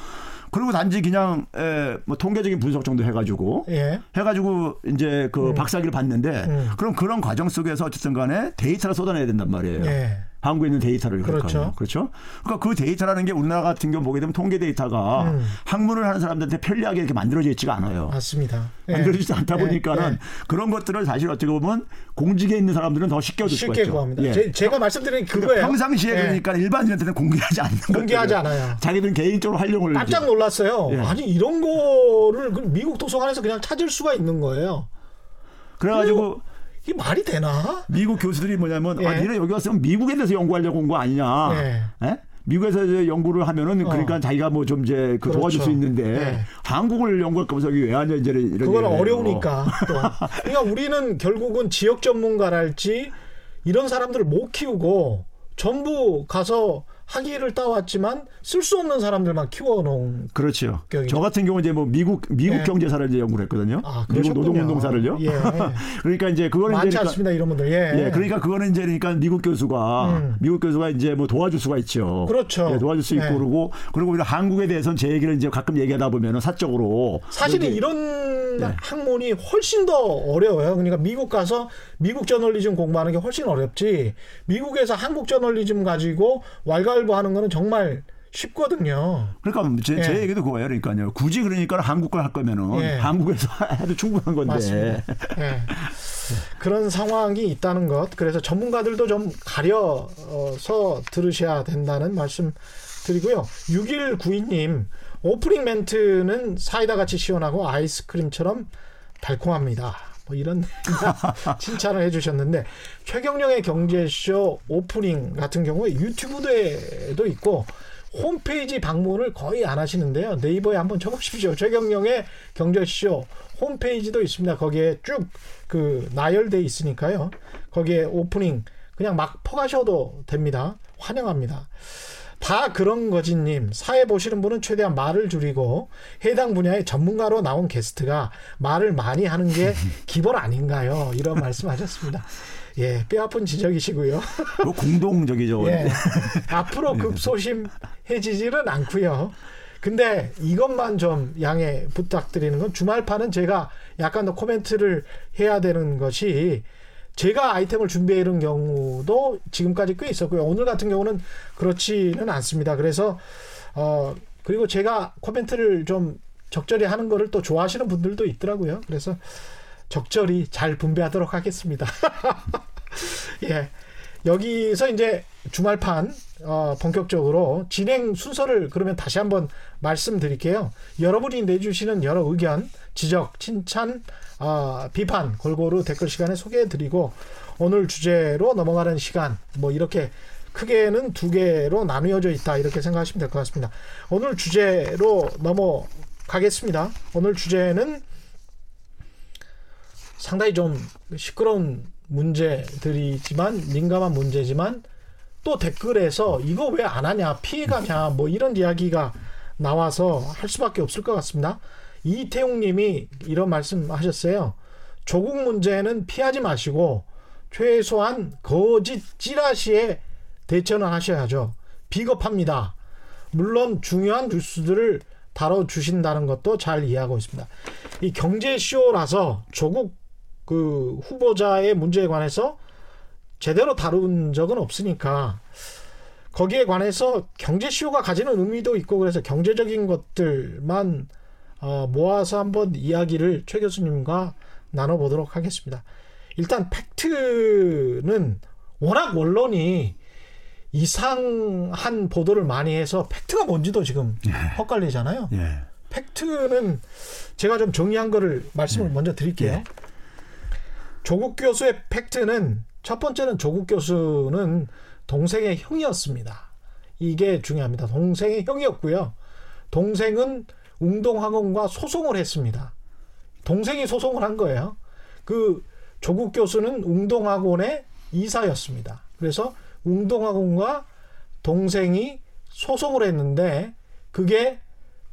[SPEAKER 4] 그리고 단지 그냥 에, 뭐 통계적인 분석 정도 해가지고
[SPEAKER 3] 예.
[SPEAKER 4] 해가지고 이제 그 박사 학위를 받는데
[SPEAKER 3] 음.
[SPEAKER 4] 그럼 그런 과정 속에서 어쨌든 간에 데이터를 쏟아내야 된단 말이에요.
[SPEAKER 3] 예.
[SPEAKER 4] 한국에 있는 데이터를
[SPEAKER 3] 그렇죠.
[SPEAKER 4] 그렇죠. 그러니까 그 데이터라는 게 우리나라 같은 경우 보게 되면 통계 데이터가
[SPEAKER 3] 음.
[SPEAKER 4] 학문을 하는 사람들한테 편리하게 이렇게 만들어져 있지가 않아요.
[SPEAKER 3] 맞습니다. 예.
[SPEAKER 4] 만들어지지 않다
[SPEAKER 3] 예.
[SPEAKER 4] 보니까는
[SPEAKER 3] 예.
[SPEAKER 4] 그런 것들을 사실 어떻게 보면 공직에 있는 사람들은 더 쉽게 얻을 수가 있죠.
[SPEAKER 3] 구합니다.
[SPEAKER 4] 예.
[SPEAKER 3] 제, 제가 말씀드린
[SPEAKER 4] 그러니까
[SPEAKER 3] 그거예요.
[SPEAKER 4] 평상시에
[SPEAKER 3] 예.
[SPEAKER 4] 그러니까 일반인한테는 공개하지 않는
[SPEAKER 3] 공개하지
[SPEAKER 4] 것들을
[SPEAKER 3] 않아요.
[SPEAKER 4] 자기들은 개인적으로 활용을
[SPEAKER 3] 깜짝 놀랐어요.
[SPEAKER 4] 예.
[SPEAKER 3] 아니 이런 거를 그 미국 도서관에서 그냥 찾을 수가 있는 거예요.
[SPEAKER 4] 그래가지고
[SPEAKER 3] 이게 말이 되나?
[SPEAKER 4] 미국 교수들이 뭐냐면 아,
[SPEAKER 3] 예.
[SPEAKER 4] 니네 여기 왔으면 미국에 대해서 연구하려고 온 거 아니냐.
[SPEAKER 3] 예.
[SPEAKER 4] 예? 미국에서 이제 연구를 하면은
[SPEAKER 3] 어.
[SPEAKER 4] 그러니까 자기가 뭐 좀 이제 그 도와줄
[SPEAKER 3] 그렇죠.
[SPEAKER 4] 수 있는데
[SPEAKER 3] 예.
[SPEAKER 4] 한국을 연구할 거면서 여기 왜 하냐 이제 이런
[SPEAKER 3] 그건. 어려우니까 또. 그러니까 우리는 결국은 지역 전문가랄지 이런 사람들을 못 키우고 전부 가서 학위를 따왔지만 쓸 수 없는 사람들만 키워놓은
[SPEAKER 4] 그렇죠.
[SPEAKER 3] 격이죠.
[SPEAKER 4] 저 같은 경우 이제 뭐 미국 미국
[SPEAKER 3] 예.
[SPEAKER 4] 경제사를 이제 연구를 했거든요.
[SPEAKER 3] 아,
[SPEAKER 4] 미국. 노동운동사를요.
[SPEAKER 3] 예.
[SPEAKER 4] 그러니까 이제 그거는
[SPEAKER 3] 많지
[SPEAKER 4] 이제 그러니까
[SPEAKER 3] 않습니다 이런 분들. 예.
[SPEAKER 4] 예, 그러니까 그거는 이제 그러니까 미국 교수가
[SPEAKER 3] 음.
[SPEAKER 4] 미국 교수가 이제 뭐 도와줄 수가 있죠.
[SPEAKER 3] 그렇죠.
[SPEAKER 4] 예, 도와줄 수 있고
[SPEAKER 3] 네.
[SPEAKER 4] 그러고 그리고 우리가 한국에 대해서는 제 얘기를 이제 가끔 얘기하다 보면은 사적으로
[SPEAKER 3] 사실은 이런
[SPEAKER 4] 네.
[SPEAKER 3] 학문이 훨씬 더 어려워요. 그러니까 미국 가서 미국 저널리즘 공부하는 게 훨씬 어렵지. 미국에서 한국 저널리즘 가지고 왈가왈부하는 거는 정말 쉽거든요.
[SPEAKER 4] 그러니까 제, 제
[SPEAKER 3] 예.
[SPEAKER 4] 얘기도 그거예요. 그러니까요. 굳이 그러니까 한국 걸 할 거면은
[SPEAKER 3] 예.
[SPEAKER 4] 한국에서 해도 충분한 건데.
[SPEAKER 3] 예. 그런 상황이 있다는 것. 그래서 전문가들도 좀 가려서 들으셔야 된다는 말씀 드리고요. 6192님, 오프닝 멘트는 사이다 같이 시원하고 아이스크림처럼 달콤합니다. 뭐 이런 칭찬을 해주셨는데 최경영의 경제쇼 오프닝 같은 경우에 유튜브에도 있고 홈페이지 방문을 거의 안 하시는데요. 네이버에 한번 쳐보십시오. 최경영의 경제쇼 홈페이지도 있습니다. 거기에 쭉 그 나열돼 있으니까요. 거기에 오프닝 그냥 막 퍼가셔도 됩니다. 환영합니다. 다 그런 거지님 사회 보시는 분은 최대한 말을 줄이고 해당 분야의 전문가로 나온 게스트가 말을 많이 하는 게 기본 아닌가요? 이런 말씀하셨습니다. 예, 뼈아픈 지적이시고요.
[SPEAKER 4] 뭐 공동 저기죠.
[SPEAKER 3] 예. 앞으로 급소심 해지지는 않고요. 근데 이것만 좀 양해 부탁드리는 건 주말판은 제가 약간 더 코멘트를 해야 되는 것이 제가 아이템을 준비해 이런 경우도 지금까지 꽤 있었고요. 오늘 같은 경우는 그렇지는 않습니다. 그래서 어 그리고 제가 코멘트를 좀 적절히 하는 거를 또 좋아하시는 분들도 있더라고요. 그래서 적절히 잘 분배하도록 하겠습니다. 예. 여기서 이제 주말판 어, 본격적으로 진행 순서를 그러면 다시 한번 말씀드릴게요. 여러분이 내주시는 여러 의견, 지적, 칭찬, 어, 비판 골고루 댓글 시간에 소개해드리고 오늘 주제로 넘어가는 시간 뭐 이렇게 크게는 두 개로 나누어져 있다 이렇게 생각하시면 될 것 같습니다. 오늘 주제로 넘어가겠습니다. 오늘 주제는 상당히 좀 시끄러운 문제들이지만 민감한 문제지만 또 댓글에서 이거 왜 안 하냐 피해가냐 뭐 이런 이야기가 나와서 할 수밖에 없을 것 같습니다. 이태웅 님이 이런 말씀 하셨어요. 조국 문제는 피하지 마시고 최소한 거짓 찌라시에 대처는 하셔야죠. 비겁합니다. 물론 중요한 뉴스들을 다뤄주신다는 것도 잘 이해하고 있습니다. 이 경제쇼라서 조국 그 후보자의 문제에 관해서 제대로 다룬 적은 없으니까 거기에 관해서 경제쇼가 가지는 의미도 있고 그래서 경제적인 것들만 어, 모아서 한번 이야기를 최 교수님과 나눠보도록 하겠습니다. 일단 팩트는 워낙 언론이 이상한 보도를 많이 해서 팩트가 뭔지도 지금 헛갈리잖아요.
[SPEAKER 4] 예.
[SPEAKER 3] 팩트는 제가 좀 정리한 거를 말씀을 먼저 드릴게요.
[SPEAKER 4] 예.
[SPEAKER 3] 조국 교수의 팩트는 첫 번째는 조국 교수는 동생의 형이었습니다. 이게 중요합니다. 동생의 형이었고요. 동생은 웅동학원과 소송을 했습니다. 동생이 소송을 한 거예요. 그 조국 교수는 웅동학원의 이사였습니다. 그래서 웅동학원과 동생이 소송을 했는데 그게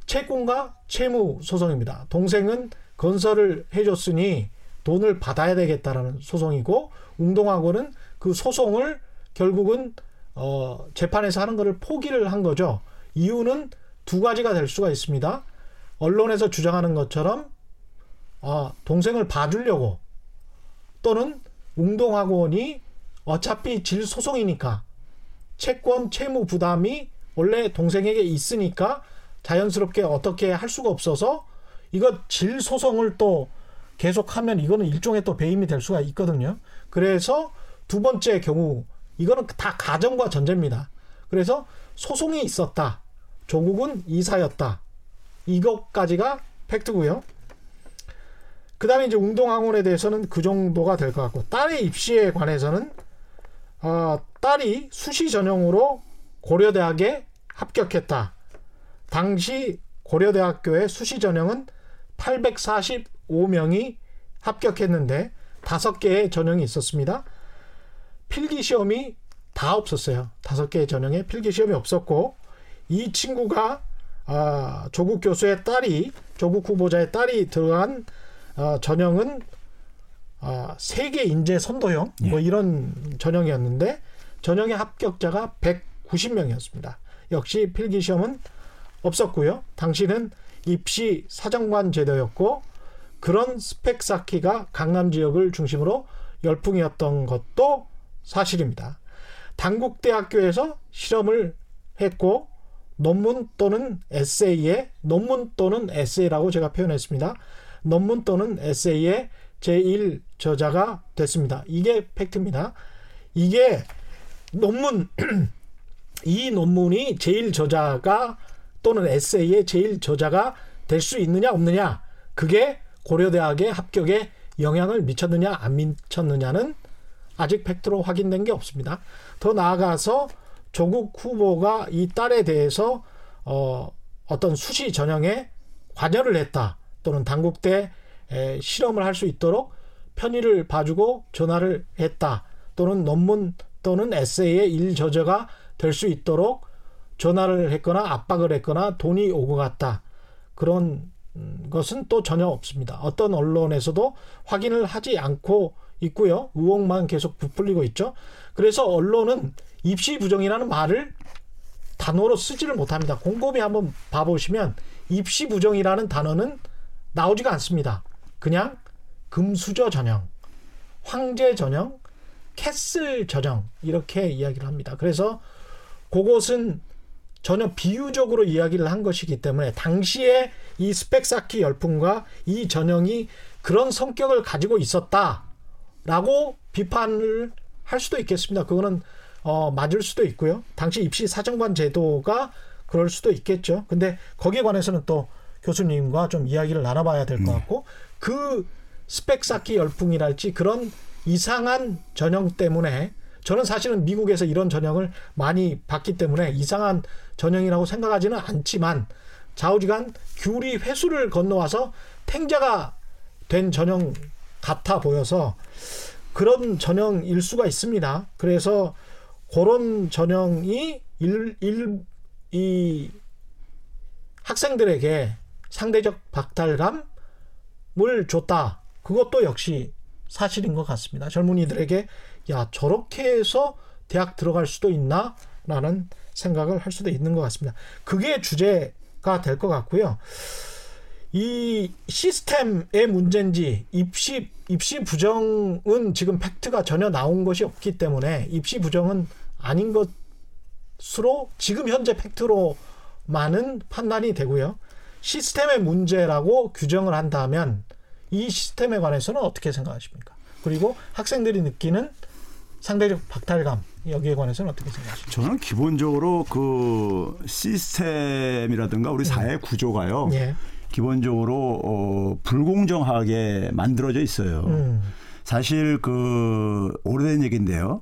[SPEAKER 3] 채권과 채무 소송입니다. 동생은 건설을 해줬으니 돈을 받아야 되겠다라는 소송이고 웅동학원은 그 소송을 결국은 어, 재판에서 하는 것을 포기를 한 거죠. 이유는 두 가지가 될 수가 있습니다. 언론에서 주장하는 것처럼 아, 동생을 봐주려고 또는 웅동학원이 어차피 질 소송이니까 채권 채무 부담이 원래 동생에게 있으니까 자연스럽게 어떻게 할 수가 없어서 이거 질 소송을 또 계속하면 이거는 일종의 또 배임이 될 수가 있거든요. 그래서 두 번째 경우 이거는 다 가정과 전제입니다. 그래서 소송이 있었다. 조국은 이사였다. 이것까지가 팩트고요. 그 다음에 이제 웅동학원에 대해서는 그 정도가 될 것 같고 딸의 입시에 관해서는 어, 딸이 수시 전형으로 고려대학에 합격했다. 당시 고려대학교의 수시 전형은 845명이 합격했는데 다섯 개의 전형이 있었습니다. 필기 시험이 다 없었어요. 다섯 개의 전형에 필기 시험이 없었고 이 친구가 아, 조국 교수의 딸이 조국 후보자의 딸이 들어간 아, 전형은 아, 세계 인재 선도형 뭐 이런 전형이었는데 전형의 합격자가 190명이었습니다. 역시 필기 시험은 없었고요. 당시는 입시 사정관 제도였고 그런 스펙 쌓기가 강남 지역을 중심으로 열풍이었던 것도 사실입니다. 단국대학교에서 실험을 했고 논문 또는 에세이에 논문 또는 에세이라고 제가 표현했습니다. 논문 또는 에세이의 제1 저자가 됐습니다. 이게 팩트입니다. 이게 논문 이 논문이 제1 저자가 또는 에세이의 제1 저자가 될 수 있느냐 없느냐 그게 고려대학의 합격에 영향을 미쳤느냐 안 미쳤느냐는 아직 팩트로 확인된 게 없습니다. 더 나아가서 조국 후보가 이 딸에 대해서 어, 어떤 수시 전형에 관여를 했다 또는 당국대 에, 실험을 할 수 있도록 편의를 봐주고 전화를 했다 또는 논문 또는 에세이의 일 저자가 될 수 있도록 전화를 했거나 압박을 했거나 돈이 오고 갔다 그런 음, 것은 또 전혀 없습니다. 어떤 언론에서도 확인을 하지 않고 있고요. 의혹만 계속 부풀리고 있죠. 그래서 언론은 입시 부정이라는 말을 단어로 쓰지를 못합니다. 곰곰이 한번 봐보시면 입시 부정이라는 단어는 나오지가 않습니다. 그냥 금수저 전형, 황제 전형, castle 전형 이렇게 이야기를 합니다. 그래서 그것은 전혀 비유적으로 이야기를 한 것이기 때문에 당시에 이 스펙 쌓기 열풍과 이 전형이 그런 성격을 가지고 있었다라고 비판을 할 수도 있겠습니다. 그거는 어, 맞을 수도 있고요. 당시 입시 사정관 제도가 그럴 수도 있겠죠. 근데 거기에 관해서는 또 교수님과 좀 이야기를 나눠봐야 될것 같고 그 스펙 쌓기 열풍이랄지 그런 이상한 전형 때문에 저는 사실은 미국에서 이런 전형을 많이 봤기 때문에 이상한 전형이라고 생각하지는 않지만 좌우지간 귤이 회수를 건너와서 탱자가 된 전형 같아 보여서 그런 전형일 수가 있습니다. 그래서 그런 전형이 일, 일, 이 학생들에게 상대적 박탈감을 줬다. 그것도 역시 사실인 것 같습니다. 젊은이들에게 야 저렇게 해서 대학 들어갈 수도 있나라는 생각을 할 수도 있는 것 같습니다. 그게 주제가 될 것 같고요. 이 시스템의 문제인지 입시 입시 부정은 지금 팩트가 전혀 나온 것이 없기 때문에 입시 부정은 아닌 것으로 지금 현재 팩트로만은 판단이 되고요. 시스템의 문제라고 규정을 한다면 이 시스템에 관해서는 어떻게 생각하십니까? 그리고 학생들이 느끼는 상대적 박탈감 여기에 관해서는 어떻게 생각하십니까?
[SPEAKER 4] 저는 기본적으로 그 시스템이라든가 우리 사회 구조가요.
[SPEAKER 3] 예.
[SPEAKER 4] 기본적으로 어, 불공정하게 만들어져 있어요.
[SPEAKER 3] 음.
[SPEAKER 4] 사실 그 오래된 얘기인데요.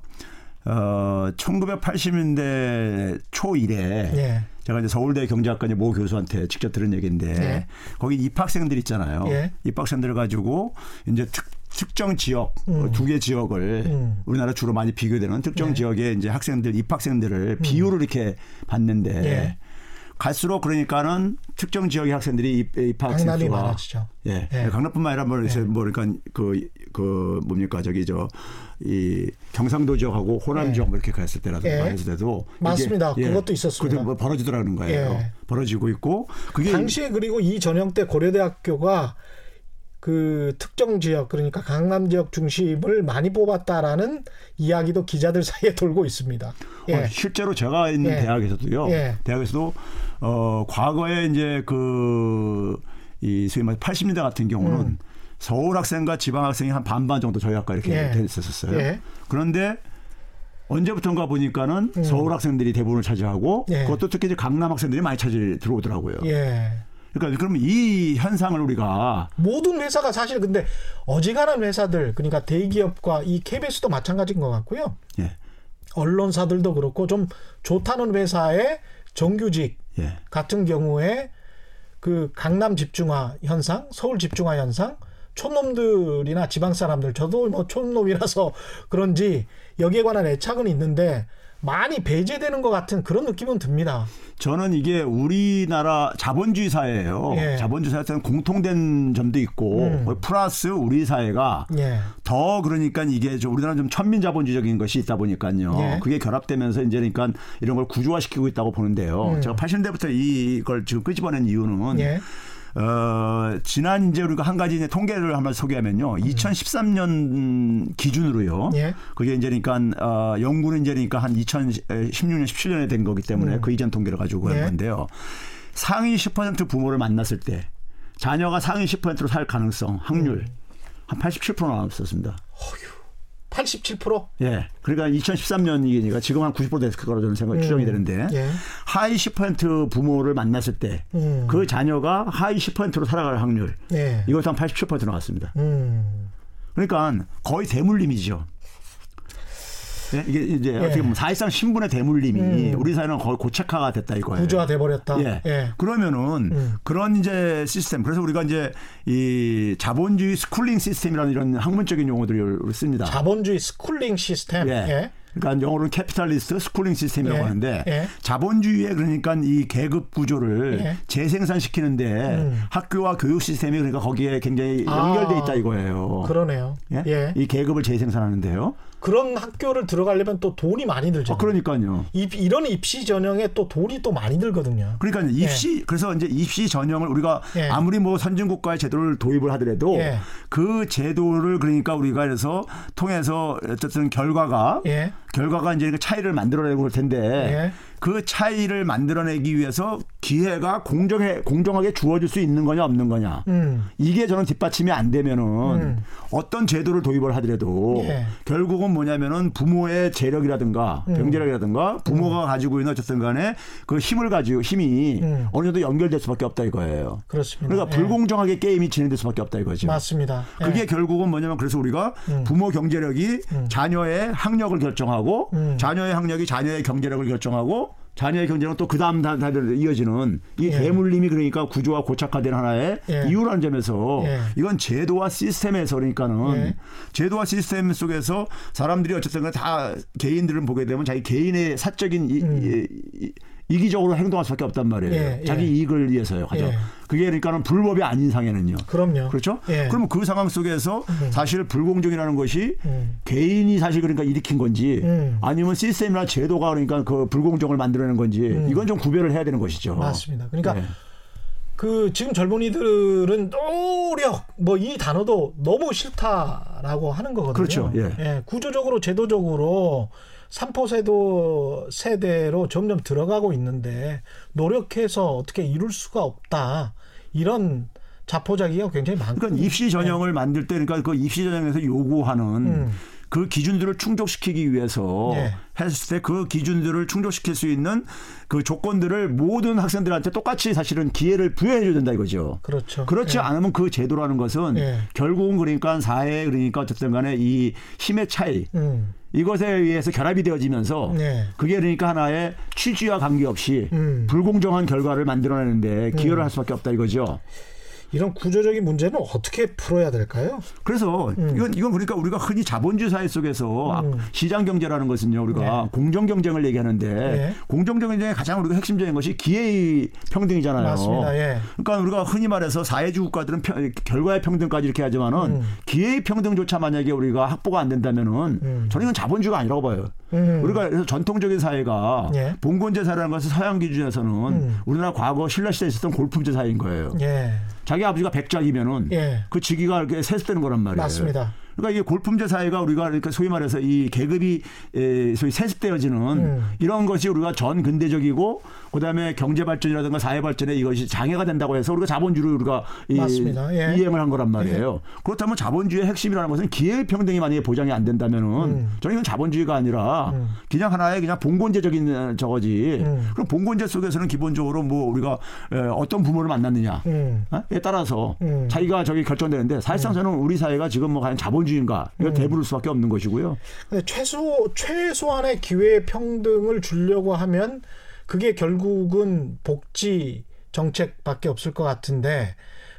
[SPEAKER 4] 어, 1980년대 초 이래
[SPEAKER 3] 예.
[SPEAKER 4] 제가 이제 서울대 경제학과 모 교수한테 직접 들은 얘기인데
[SPEAKER 3] 예.
[SPEAKER 4] 거기 입학생들 있잖아요.
[SPEAKER 3] 예.
[SPEAKER 4] 입학생들 가지고 이제 특, 특정 지역
[SPEAKER 3] 음.
[SPEAKER 4] 두개 지역을
[SPEAKER 3] 음.
[SPEAKER 4] 우리나라 주로 많이 비교되는 특정
[SPEAKER 3] 예.
[SPEAKER 4] 지역의 이제 학생들 입학생들을 비율을 이렇게 봤는데
[SPEAKER 3] 예.
[SPEAKER 4] 갈수록 그러니까는 특정 지역의 학생들이 입- 입학생
[SPEAKER 3] 강남이 많아지죠.
[SPEAKER 4] 예.
[SPEAKER 3] 예.
[SPEAKER 4] 강남뿐만 아니라 뭐,
[SPEAKER 3] 예.
[SPEAKER 4] 뭐 그러니까 그, 그 뭡니까 저기 저 이 경상도 지역하고 호남
[SPEAKER 3] 예.
[SPEAKER 4] 지역 뭐 이렇게 갔을 때라든가
[SPEAKER 3] 예.
[SPEAKER 4] 했을 때도 이게-
[SPEAKER 3] 맞습니다. 그것도 있었습니다.
[SPEAKER 4] 뭐 벌어지더라는 거예요.
[SPEAKER 3] 예.
[SPEAKER 4] 벌어지고 있고 그게
[SPEAKER 3] 당시에 그리고 이 전형 때 고려대학교가 그 특정 지역 그러니까 강남 지역 중심을 많이 뽑았다라는 이야기도 기자들 사이에 돌고 있습니다. 예.
[SPEAKER 4] 어, 실제로 제가 있는
[SPEAKER 3] 예.
[SPEAKER 4] 대학에서도요.
[SPEAKER 3] 예.
[SPEAKER 4] 대학에서도 어 과거에 이제 그이 소위 말해 80년대 같은 경우는
[SPEAKER 3] 음.
[SPEAKER 4] 서울 학생과 지방 학생이 한 반반 정도 저희 학과 이렇게
[SPEAKER 3] 예.
[SPEAKER 4] 됐었어요.
[SPEAKER 3] 예.
[SPEAKER 4] 그런데 언제부턴가 보니까는 서울 학생들이 대부분을 차지하고
[SPEAKER 3] 음. 예.
[SPEAKER 4] 그것도 특히 이제 강남 학생들이 많이 차지 들어오더라고요.
[SPEAKER 3] 예.
[SPEAKER 4] 그러니까 그러면 이 현상을 우리가
[SPEAKER 3] 모든 회사가 사실 근데 어지간한 회사들 그러니까 대기업과 이 KBS도 마찬가지인 것 같고요.
[SPEAKER 4] 예.
[SPEAKER 3] 언론사들도 그렇고 좀 좋다는 회사의 정규직
[SPEAKER 4] 예.
[SPEAKER 3] 같은 경우에 그 강남 집중화 현상, 서울 집중화 현상, 촌놈들이나 지방 사람들 저도 뭐 촌놈이라서 그런지 여기에 관한 애착은 있는데 많이 배제되는 것 같은 그런 느낌은 듭니다.
[SPEAKER 4] 저는 이게 우리나라 자본주의 사회예요.
[SPEAKER 3] 예.
[SPEAKER 4] 자본주의 사회에는 공통된 점도 있고
[SPEAKER 3] 음.
[SPEAKER 4] 플러스 우리 사회가
[SPEAKER 3] 예.
[SPEAKER 4] 더 그러니까 이게 좀 우리나라는 좀 천민 자본주의적인 것이 있다 보니까요.
[SPEAKER 3] 예.
[SPEAKER 4] 그게 결합되면서 이제 그러니까 이런 걸 구조화시키고 있다고 보는데요.
[SPEAKER 3] 음.
[SPEAKER 4] 제가 80년대부터 이걸 지금 끄집어낸 이유는
[SPEAKER 3] 예.
[SPEAKER 4] 어, 지난 이제 우리가 한 가지 이제 통계를 한번 소개하면요. 2013년 기준으로요.
[SPEAKER 3] 음. 예.
[SPEAKER 4] 그게 이제 그러니까 어, 연구는 이제 그러니까 한 2016년 17년에 된 거기 때문에 그 이전 통계를 가지고
[SPEAKER 3] 음. 예.
[SPEAKER 4] 한 건데요. 상위 10% 부모를 만났을 때 자녀가 상위 10%로 살 가능성 확률
[SPEAKER 3] 음.
[SPEAKER 4] 한87% 나왔었습니다.
[SPEAKER 3] 87%?
[SPEAKER 4] 예. 그러니까 2013년이니까 지금 한 90% 됐을 거라고 저는 생각 추정이 되는데
[SPEAKER 3] 예.
[SPEAKER 4] 하위 10% 부모를 만났을 때그
[SPEAKER 3] 음.
[SPEAKER 4] 자녀가 하위 10%로 살아갈 확률
[SPEAKER 3] 예.
[SPEAKER 4] 이것도 한 87% 나왔습니다.
[SPEAKER 3] 음.
[SPEAKER 4] 그러니까 거의 대물림이죠. 예? 이게 이제
[SPEAKER 3] 예.
[SPEAKER 4] 어떻게 보면 사실상 신분의 대물림이
[SPEAKER 3] 음.
[SPEAKER 4] 우리 사회는 거의 고착화가 됐다 이거예요.
[SPEAKER 3] 구조화돼 버렸다.
[SPEAKER 4] 예.
[SPEAKER 3] 예.
[SPEAKER 4] 그러면은
[SPEAKER 3] 음.
[SPEAKER 4] 그런 이제 시스템 그래서 우리가 이제 이 자본주의 schooling 시스템이라는 이런 학문적인 용어들을 씁니다.
[SPEAKER 3] 자본주의 schooling 시스템.
[SPEAKER 4] 예.
[SPEAKER 3] 예.
[SPEAKER 4] 그러니까 영어로는 capitalist schooling system이라고
[SPEAKER 3] 예.
[SPEAKER 4] 하는데
[SPEAKER 3] 예.
[SPEAKER 4] 자본주의의 그러니까 이 계급 구조를
[SPEAKER 3] 예.
[SPEAKER 4] 재생산시키는데
[SPEAKER 3] 음.
[SPEAKER 4] 학교와 교육 시스템이 그러니까 거기에 굉장히
[SPEAKER 3] 아.
[SPEAKER 4] 연결돼 있다 이거예요.
[SPEAKER 3] 그러네요.
[SPEAKER 4] 예?
[SPEAKER 3] 예.
[SPEAKER 4] 이 계급을 재생산하는데요.
[SPEAKER 3] 그런 학교를 들어가려면 또 돈이 많이 들죠.
[SPEAKER 4] 어, 그러니까요.
[SPEAKER 3] 입, 이런 입시 전형에 또 돈이 또 많이 들거든요.
[SPEAKER 4] 그러니까 입시 그래서 이제 입시 전형을 우리가
[SPEAKER 3] 예.
[SPEAKER 4] 아무리 뭐 선진국가의 제도를 도입을 하더라도
[SPEAKER 3] 예.
[SPEAKER 4] 그 제도를 그러니까 우리가 그래서 통해서 어쨌든 결과가
[SPEAKER 3] 예.
[SPEAKER 4] 결과가 이제 그 차이를 만들어내고 그럴 텐데
[SPEAKER 3] 예.
[SPEAKER 4] 그 차이를 만들어내기 위해서 기회가 공정해 공정하게 주어질 수 있는 거냐 없는 거냐
[SPEAKER 3] 음.
[SPEAKER 4] 이게 저는 뒷받침이 안 되면은
[SPEAKER 3] 음.
[SPEAKER 4] 어떤 제도를 도입을 하더라도
[SPEAKER 3] 예.
[SPEAKER 4] 결국은 뭐냐면은 부모의 재력이라든가
[SPEAKER 3] 음.
[SPEAKER 4] 병재력이라든가 부모가 가지고 있는 어쨌든 간에 그 힘을 가지고 힘이
[SPEAKER 3] 음.
[SPEAKER 4] 어느 정도 연결될 수밖에 없다 이거예요.
[SPEAKER 3] 그렇습니다.
[SPEAKER 4] 그러니까
[SPEAKER 3] 예.
[SPEAKER 4] 불공정하게 게임이 진행될 수밖에 없다 이거죠.
[SPEAKER 3] 맞습니다. 예.
[SPEAKER 4] 그게 결국은 뭐냐면 그래서 우리가
[SPEAKER 3] 음.
[SPEAKER 4] 부모 경제력이 자녀의 학력을 결정하고
[SPEAKER 3] 음.
[SPEAKER 4] 자녀의 학력이 자녀의 경제력을 결정하고 자녀의 경제력은 또그 다음 단계로 이어지는 이
[SPEAKER 3] 예.
[SPEAKER 4] 대물림이 그러니까 구조화 고착화된 하나의
[SPEAKER 3] 예.
[SPEAKER 4] 이유라는 점에서
[SPEAKER 3] 예.
[SPEAKER 4] 이건 제도와 시스템에서 그러니까는
[SPEAKER 3] 예.
[SPEAKER 4] 제도와 시스템 속에서 사람들이 어쨌든 다 개인들을 보게 되면 자기 개인의 사적인 이,
[SPEAKER 3] 음.
[SPEAKER 4] 이, 이, 이기적으로 행동할 수밖에 없단 말이에요.
[SPEAKER 3] 예, 예.
[SPEAKER 4] 자기 이익을 위해서요. 가죠.
[SPEAKER 3] 예.
[SPEAKER 4] 그게 그러니까는 불법이 아닌 상에는요.
[SPEAKER 3] 그럼요.
[SPEAKER 4] 그렇죠?
[SPEAKER 3] 예.
[SPEAKER 4] 그러면 그 상황 속에서 사실 불공정이라는 것이
[SPEAKER 3] 음.
[SPEAKER 4] 개인이 사실 그러니까 일으킨 건지
[SPEAKER 3] 음.
[SPEAKER 4] 아니면 시스템이나 제도가 그러니까 그 불공정을 만들어낸 건지 이건 좀 구별을 해야 되는 것이죠.
[SPEAKER 3] 음. 맞습니다. 그러니까
[SPEAKER 4] 예.
[SPEAKER 3] 그 지금 젊은이들은 노력 뭐 이 단어도 너무 싫다라고 하는 거거든요.
[SPEAKER 4] 그렇죠. 예.
[SPEAKER 3] 구조적으로 제도적으로 삼포세도 세대로 점점 들어가고 있는데 노력해서 어떻게 이룰 수가 없다 이런 자포자기가 굉장히 많거든요.
[SPEAKER 4] 그러니까 입시 전형을 만들 때 그러니까 그 입시 전형에서 요구하는
[SPEAKER 3] 음.
[SPEAKER 4] 그 기준들을 충족시키기 위해서
[SPEAKER 3] 예.
[SPEAKER 4] 했을 때 그 기준들을 충족시킬 수 있는 그 조건들을 모든 학생들한테 똑같이 사실은 기회를 부여해 줘야 된다 이거죠.
[SPEAKER 3] 그렇죠.
[SPEAKER 4] 그렇지
[SPEAKER 3] 예.
[SPEAKER 4] 않으면 그 제도라는 것은
[SPEAKER 3] 예.
[SPEAKER 4] 결국은 그러니까 사회 그러니까 어쨌든 간에 이 힘의 차이
[SPEAKER 3] 음.
[SPEAKER 4] 이것에 의해서 결합이 되어지면서
[SPEAKER 3] 네.
[SPEAKER 4] 그게 그러니까 하나의 취지와 관계없이
[SPEAKER 3] 음.
[SPEAKER 4] 불공정한 결과를 만들어내는데 기여를 할 수밖에 없다 이거죠.
[SPEAKER 3] 이런 구조적인 문제는 어떻게 풀어야 될까요?
[SPEAKER 4] 그래서 이건 이건 그러니까 우리가 흔히 자본주의 사회 속에서 아,
[SPEAKER 3] 음.
[SPEAKER 4] 시장 경제라는 것은요 우리가
[SPEAKER 3] 네.
[SPEAKER 4] 공정 경쟁을 얘기하는데
[SPEAKER 3] 네.
[SPEAKER 4] 공정 경쟁의 가장 우리가 핵심적인 것이 기회의 평등이잖아요.
[SPEAKER 3] 맞습니다. 예.
[SPEAKER 4] 그러니까 우리가 흔히 말해서 사회주의 국가들은 평- 결과의 평등까지 이렇게 하지만은
[SPEAKER 3] 음.
[SPEAKER 4] 기회의 평등조차 만약에 우리가 확보가 안 된다면은
[SPEAKER 3] 음.
[SPEAKER 4] 저는 이건 자본주의가 아니라고 봐요.
[SPEAKER 3] 음.
[SPEAKER 4] 우리가 그래서 전통적인 사회가
[SPEAKER 3] 예.
[SPEAKER 4] 봉건제 사회라는 것은 서양 기준에서는
[SPEAKER 3] 음.
[SPEAKER 4] 우리나라 과거 신라 시대에 있었던 골품제 사회인 거예요.
[SPEAKER 3] 예.
[SPEAKER 4] 자기 아버지가 백작이면은
[SPEAKER 3] 예.
[SPEAKER 4] 그 직위가 이렇게 세습되는 거란 말이에요.
[SPEAKER 3] 맞습니다.
[SPEAKER 4] 그러니까 이게 골품제 사회가 우리가 그러니까 소위 말해서 이 계급이 에, 소위 세습되어지는
[SPEAKER 3] 음.
[SPEAKER 4] 이런 것이 우리가 전 근대적이고 그다음에 경제 발전이라든가 사회 발전에 이것이 장애가 된다고 해서 우리가 자본주의를 우리가 이,
[SPEAKER 3] 맞습니다. 예.
[SPEAKER 4] 이행을 한 거란 말이에요. 그렇다면 자본주의의 핵심이라는 것은 기회 평등이 만약에 보장이 안 된다면은
[SPEAKER 3] 음.
[SPEAKER 4] 저는 이건 자본주의가 아니라
[SPEAKER 3] 음.
[SPEAKER 4] 그냥 하나의 그냥 봉건제적인 저거지.
[SPEAKER 3] 음.
[SPEAKER 4] 그럼 봉건제 속에서는 기본적으로 뭐 우리가 에, 어떤 부모를 만났느냐.
[SPEAKER 3] 음.
[SPEAKER 4] 에 따라서
[SPEAKER 3] 음.
[SPEAKER 4] 자기가 저기 결정되는데 사실상 저는 우리 사회가 지금 뭐 과연 자본주의인가
[SPEAKER 3] 음.
[SPEAKER 4] 이거 대부를 수밖에 없는 것이고요.
[SPEAKER 3] 최소 최소한의 기회 평등을 주려고 하면 그게 결국은 복지 정책밖에 없을 것 같은데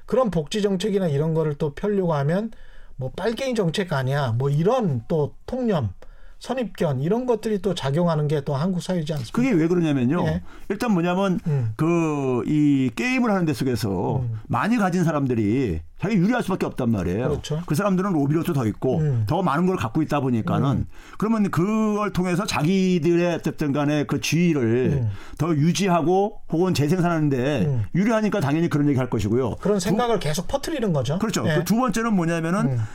[SPEAKER 3] 그런 복지 정책이나 이런 거를 또 펴려고 하면 뭐 빨갱이 정책 아니야. 뭐 이런 또 통념 선입견 이런 것들이 또 작용하는 게 또 한국 사회지 않습니까?
[SPEAKER 4] 그게 왜 그러냐면요.
[SPEAKER 3] 예.
[SPEAKER 4] 일단 뭐냐면
[SPEAKER 3] 음.
[SPEAKER 4] 그이 게임을 하는 데 속에서 많이 가진 사람들이 자기 유리할 수밖에 없단 말이에요.
[SPEAKER 3] 그렇죠.
[SPEAKER 4] 그 사람들은 로비로도 더 있고
[SPEAKER 3] 음.
[SPEAKER 4] 더 많은 걸 갖고 있다 보니까는 그러면 그걸 통해서 자기들의 어쨌든 간에 그 지위를
[SPEAKER 3] 음.
[SPEAKER 4] 더 유지하고 혹은 재생산하는데
[SPEAKER 3] 음.
[SPEAKER 4] 유리하니까 당연히 그런 얘기 할 것이고요.
[SPEAKER 3] 그런 생각을 계속 퍼뜨리는 거죠.
[SPEAKER 4] 그렇죠.
[SPEAKER 3] 예.
[SPEAKER 4] 그 두 번째는 뭐냐면은
[SPEAKER 3] 음.
[SPEAKER 4] 자,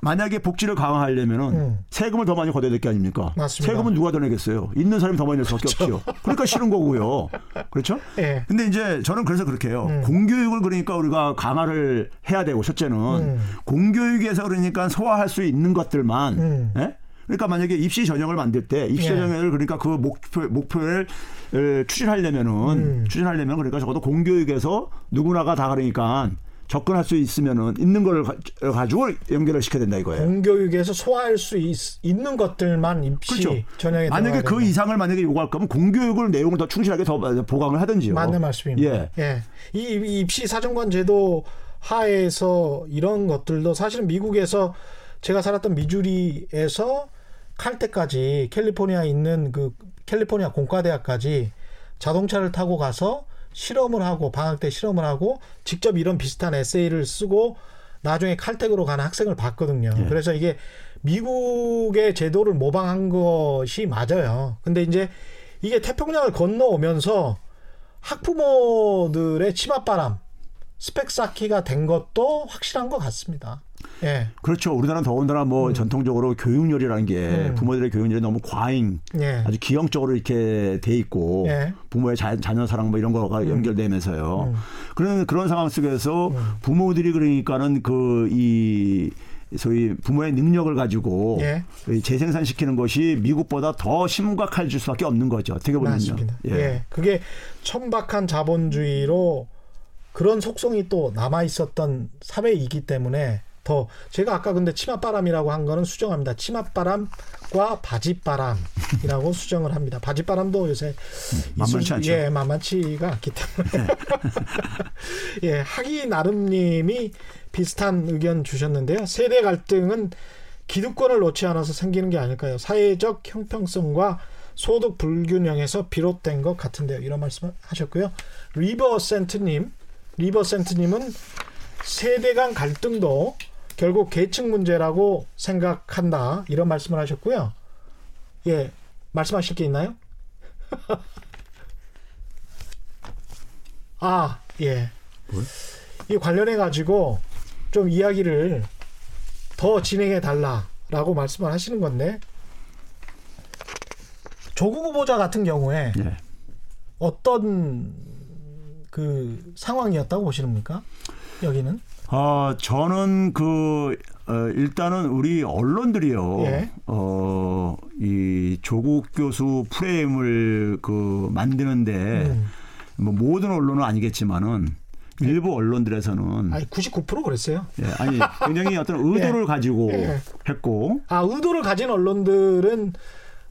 [SPEAKER 4] 만약에 복지를 강화하려면은
[SPEAKER 3] 음.
[SPEAKER 4] 세금을 더 많이 걷어야 될 게 아닙니까?
[SPEAKER 3] 맞습니다.
[SPEAKER 4] 세금은 누가 더 내겠어요? 있는 사람이 더 많이 낼 수밖에 없죠. 그러니까 싫은 거고요. 그렇죠?
[SPEAKER 3] 예.
[SPEAKER 4] 근데 이제 저는 그래서 그렇게 해요.
[SPEAKER 3] 음.
[SPEAKER 4] 공교육을 그러니까 우리가 강화를 해야 되고 첫째는
[SPEAKER 3] 음.
[SPEAKER 4] 공교육에서 그러니까 소화할 수 있는 것들만
[SPEAKER 3] 음.
[SPEAKER 4] 예? 그러니까 만약에 입시 전형을 만들 때 입시
[SPEAKER 3] 예.
[SPEAKER 4] 전형을 그러니까 그 목표 목표를 에, 추진하려면은
[SPEAKER 3] 음.
[SPEAKER 4] 추진하려면 그러니까 적어도 공교육에서 누구나가 다 그러니까 접근할 수 있으면은 있는 걸 가- 가지고 연결을 시켜야 된다 이거예요.
[SPEAKER 3] 공교육에서 소화할 수 있, 는 것들만 입시
[SPEAKER 4] 그렇죠.
[SPEAKER 3] 전형에
[SPEAKER 4] 만약에 그
[SPEAKER 3] 들어가야
[SPEAKER 4] 이상을 만약에 요구할 거면 공교육을 내용을 더 충실하게 더 보강을 하든지요.
[SPEAKER 3] 맞는 말씀입니다.
[SPEAKER 4] 예.
[SPEAKER 3] 이, 이 입시 사정관 제도 하에서 이런 것들도 사실은 미국에서 제가 살았던 미주리에서 칼 때까지 캘리포니아에 있는 그 캘리포니아 공과대학까지 자동차를 타고 가서 실험을 하고 방학 때 실험을 하고 직접 이런 비슷한 에세이를 쓰고 나중에 칼텍으로 가는 학생을 봤거든요.
[SPEAKER 4] 예.
[SPEAKER 3] 그래서 이게 미국의 제도를 모방한 것이 맞아요. 근데 이제 이게 태평양을 건너오면서 학부모들의 치맛바람 스펙 쌓기가 된 것도 확실한 것 같습니다. 예,
[SPEAKER 4] 그렇죠. 우리나라는 더군다나 뭐 전통적으로 교육열이라는 게
[SPEAKER 3] 음.
[SPEAKER 4] 부모들의 교육열이 너무 과잉,
[SPEAKER 3] 예,
[SPEAKER 4] 아주 기형적으로 이렇게 돼 있고
[SPEAKER 3] 예.
[SPEAKER 4] 부모의 자, 자녀 사랑 뭐 이런 거가 연결되면서요. 그런 그런 상황 속에서 부모들이 그러니까는 그이 소위 부모의 능력을 가지고
[SPEAKER 3] 예.
[SPEAKER 4] 이 재생산시키는 것이 미국보다 더 심각할 수밖에 없는 거죠. 어떻게 보면요.
[SPEAKER 3] 맞습니다. 예. 그게 천박한 자본주의로 그런 속성이 또 남아 있었던 사회이기 때문에 더 제가 아까 근데 치맛바람이라고 한 거는 수정합니다. 치맛바람과 바짓바람이라고 수정을 합니다. 바짓바람도 요새
[SPEAKER 4] 만만치
[SPEAKER 3] 있을-
[SPEAKER 4] 않죠.
[SPEAKER 3] 예, 만만치가 않기 때문에 예, 하기 나름님이 비슷한 의견 주셨는데요. 세대 갈등은 기득권을 놓지 않아서 생기는 게 아닐까요? 사회적 형평성과 소득 불균형에서 비롯된 것 같은데요. 이런 말씀을 하셨고요. 리버센트님, 리버센트님은 세대 간 갈등도 결국 계층 문제라고 생각한다. 이런 말씀을 하셨고요. 예, 말씀하실 게 있나요? 아, 예. 이 관련해 가지고 좀 이야기를 더 진행해 달라라고 말씀을 하시는 건데 조국 후보자 같은 경우에
[SPEAKER 4] 예.
[SPEAKER 3] 어떤 그 상황이었다고 보시는겁니까? 여기는
[SPEAKER 4] 아, 저는 그 어, 일단은 우리 언론들이요.
[SPEAKER 3] 예.
[SPEAKER 4] 어, 이 조국 교수 프레임을 그 만드는데
[SPEAKER 3] 음.
[SPEAKER 4] 뭐 모든 언론은 아니겠지만은 일부 언론들에서는
[SPEAKER 3] 아니 99% 그랬어요.
[SPEAKER 4] 예, 아니 굉장히 어떤 의도를 가지고
[SPEAKER 3] 예.
[SPEAKER 4] 했고
[SPEAKER 3] 아 의도를 가진 언론들은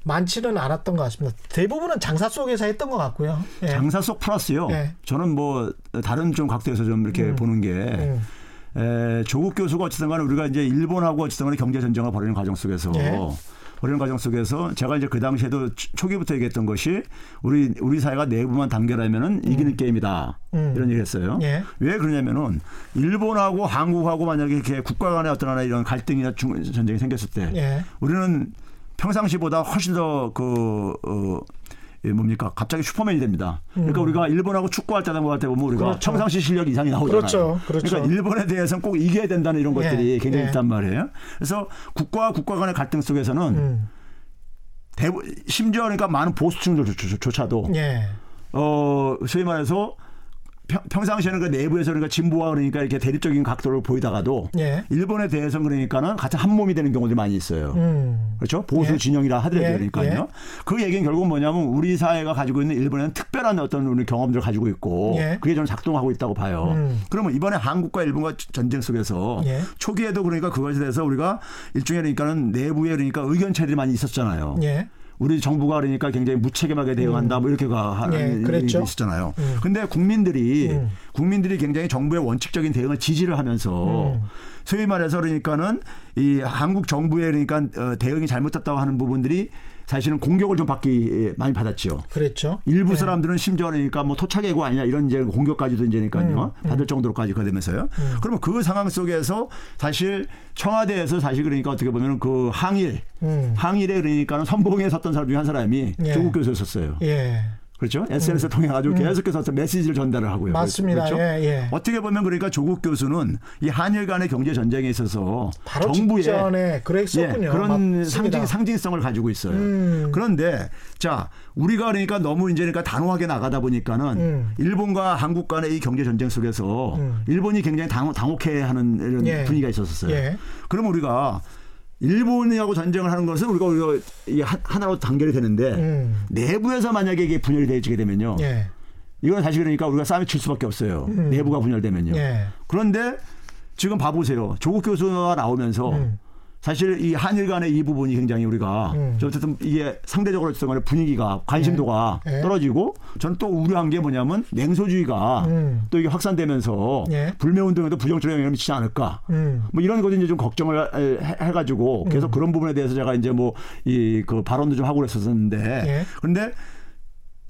[SPEAKER 3] 많지는 않았던 것 같습니다. 대부분은 장사 속에서 했던 것 같고요. 예.
[SPEAKER 4] 장사 속 플러스요.
[SPEAKER 3] 예.
[SPEAKER 4] 저는 뭐 다른 좀 각도에서 좀 이렇게
[SPEAKER 3] 음.
[SPEAKER 4] 보는 게
[SPEAKER 3] 음.
[SPEAKER 4] 에, 조국 교수가 어쨌든 간에 우리가 이제 일본하고 어쨌든 간에 경제 전쟁을 벌이는 과정 속에서
[SPEAKER 3] 예.
[SPEAKER 4] 벌이는 과정 속에서 제가 이제 그 당시에도 초- 초기부터 얘기했던 것이 우리 우리 사회가 내부만 단결하면은 이기는 게임이다.
[SPEAKER 3] 음.
[SPEAKER 4] 이런 얘기 했어요.
[SPEAKER 3] 예.
[SPEAKER 4] 왜 그러냐면은 일본하고 한국하고 만약에 이렇게 국가 간의 어떤 하나 이런 갈등이나 중, 전쟁이 생겼을 때
[SPEAKER 3] 예.
[SPEAKER 4] 우리는 평상시보다 훨씬 더그 어, 예, 뭡니까 갑자기 슈퍼맨이 됩니다. 그러니까 우리가 일본하고 축구할 때나 뭐할때 보면 우리가
[SPEAKER 3] 음. 그렇죠.
[SPEAKER 4] 평상시 실력 이상이 나오잖아요.
[SPEAKER 3] 그렇죠. 그렇죠.
[SPEAKER 4] 러니까 일본에 대해서는 꼭 이겨야 된다는 이런 것들이
[SPEAKER 3] 예.
[SPEAKER 4] 굉장히
[SPEAKER 3] 예.
[SPEAKER 4] 있단 말이에요. 그래서 국가와 국가 간의 갈등 속에서는
[SPEAKER 3] 음.
[SPEAKER 4] 대부, 심지어 그러니까 많은 보수층들조차도
[SPEAKER 3] 예.
[SPEAKER 4] 어 소위 말해서 평, 평상시에는 그 내부에서 그러니까 진보와 그러니까 이렇게 대립적인 각도를 보이다가도
[SPEAKER 3] 예.
[SPEAKER 4] 일본에 대해서는 그러니까는 같이 한 몸이 되는 경우들이 많이 있어요.
[SPEAKER 3] 음.
[SPEAKER 4] 그렇죠? 보수
[SPEAKER 3] 예.
[SPEAKER 4] 진영이라 하더라도
[SPEAKER 3] 예,
[SPEAKER 4] 그러니까요.
[SPEAKER 3] 예.
[SPEAKER 4] 그 얘기는 결국은 뭐냐면 우리 사회가 가지고 있는 일본에는 특별한 어떤 우리 경험들을 가지고 있고
[SPEAKER 3] 예.
[SPEAKER 4] 그게 저는 작동하고 있다고 봐요.
[SPEAKER 3] 음.
[SPEAKER 4] 그러면 이번에 한국과 일본과 전쟁 속에서
[SPEAKER 3] 예.
[SPEAKER 4] 초기에도 그러니까 그것에 대해서 우리가 일종의 그러니까는 내부에 그러니까 의견 차들이 많이 있었잖아요.
[SPEAKER 3] 예.
[SPEAKER 4] 우리 정부가 그러니까 굉장히 무책임하게 대응한다 뭐 이렇게가 하는
[SPEAKER 3] 예,
[SPEAKER 4] 일이
[SPEAKER 3] 그랬죠.
[SPEAKER 4] 있었잖아요.
[SPEAKER 3] 음.
[SPEAKER 4] 근데 국민들이
[SPEAKER 3] 음.
[SPEAKER 4] 국민들이 굉장히 정부의 원칙적인 대응을 지지를 하면서
[SPEAKER 3] 음.
[SPEAKER 4] 소위 말해서 그러니까는 이 한국 정부의 그러니까 어, 대응이 잘못됐다고 하는 부분들이 사실은 공격을 좀 받기 많이 받았죠.
[SPEAKER 3] 그랬죠.
[SPEAKER 4] 일부
[SPEAKER 3] 예.
[SPEAKER 4] 사람들은 심지어 그러니까 뭐 토착예고 아니냐 이런 이제 공격까지도 이제니까요
[SPEAKER 3] 음,
[SPEAKER 4] 받을 정도로까지 그 되면서요. 그러면 그 상황 속에서 사실 청와대에서 사실 그러니까 어떻게 보면 그 항일
[SPEAKER 3] 음.
[SPEAKER 4] 항일에 그러니까는 선봉에 섰던 사람 중에 한 사람이
[SPEAKER 3] 예.
[SPEAKER 4] 조국 교수였었어요.
[SPEAKER 3] 예.
[SPEAKER 4] 그렇죠? SNS를 통해 가지고 계속해서 어떤 메시지를 전달을 하고요.
[SPEAKER 3] 음. 맞습니다.
[SPEAKER 4] 그렇죠?
[SPEAKER 3] 예, 예.
[SPEAKER 4] 어떻게 보면 그러니까 조국 교수는 이 한일 간의 경제 전쟁에 있어서
[SPEAKER 3] 바로
[SPEAKER 4] 정부의
[SPEAKER 3] 직전에
[SPEAKER 4] 예,
[SPEAKER 3] 그랬었군요.
[SPEAKER 4] 그런
[SPEAKER 3] 맞습니다.
[SPEAKER 4] 상징 상징 성을 가지고 있어요.
[SPEAKER 3] 음.
[SPEAKER 4] 그런데 자 우리가 그러니까 너무 이제 그러니까 단호하게 나가다 보니까는
[SPEAKER 3] 음.
[SPEAKER 4] 일본과 한국 간의 이 경제 전쟁 속에서
[SPEAKER 3] 음.
[SPEAKER 4] 일본이 굉장히 당혹, 당혹해하는 이런
[SPEAKER 3] 예.
[SPEAKER 4] 분위기가 있었어요.
[SPEAKER 3] 예.
[SPEAKER 4] 그럼 우리가 일본하고 전쟁을 하는 것은 우리가 우리가 이 하- 하나로 단결이 되는데
[SPEAKER 3] 음.
[SPEAKER 4] 내부에서 만약에 이게 분열이 되게 되면요.
[SPEAKER 3] 예.
[SPEAKER 4] 이건 사실 그러니까 우리가 싸움에 질 수밖에 없어요.
[SPEAKER 3] 음.
[SPEAKER 4] 내부가 분열되면요.
[SPEAKER 3] 예.
[SPEAKER 4] 그런데 지금 봐보세요. 조국 교수가 나오면서
[SPEAKER 3] 음.
[SPEAKER 4] 사실 이 한일 간의 이 부분이 굉장히 우리가
[SPEAKER 3] 음.
[SPEAKER 4] 좀 어쨌든 이게 상대적으로 어쨌든 간에 분위기가 관심도가
[SPEAKER 3] 예. 예.
[SPEAKER 4] 떨어지고 저는 또 우려한 게 뭐냐면 냉소주의가
[SPEAKER 3] 음.
[SPEAKER 4] 또 이게 확산되면서
[SPEAKER 3] 예.
[SPEAKER 4] 불매운동에도 부정적인 영향을 미치지 않을까.
[SPEAKER 3] 음.
[SPEAKER 4] 뭐 이런 것도 이제 좀 걱정을 해- 해가지고 계속 그런 부분에 대해서 제가 이제 뭐 이 그 발언도 좀 하고 그랬었는데
[SPEAKER 3] 예.
[SPEAKER 4] 그런데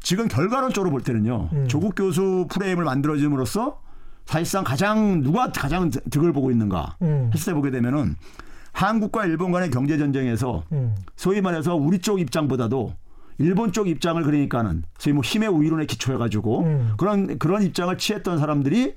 [SPEAKER 4] 지금 결과론적으로 볼 때는요
[SPEAKER 3] 음.
[SPEAKER 4] 조국 교수 프레임을 만들어짐으로써 사실상 가장 누가 가장 득을 보고 있는가
[SPEAKER 3] 음.
[SPEAKER 4] 했을 때 보게 되면은 한국과 일본 간의 경제 전쟁에서
[SPEAKER 3] 음.
[SPEAKER 4] 소위 말해서 우리 쪽 입장보다도 일본 쪽 입장을 그러니까는 소위 뭐 힘의 우위론에 기초해 가지고
[SPEAKER 3] 음.
[SPEAKER 4] 그런 그런 입장을 취했던 사람들이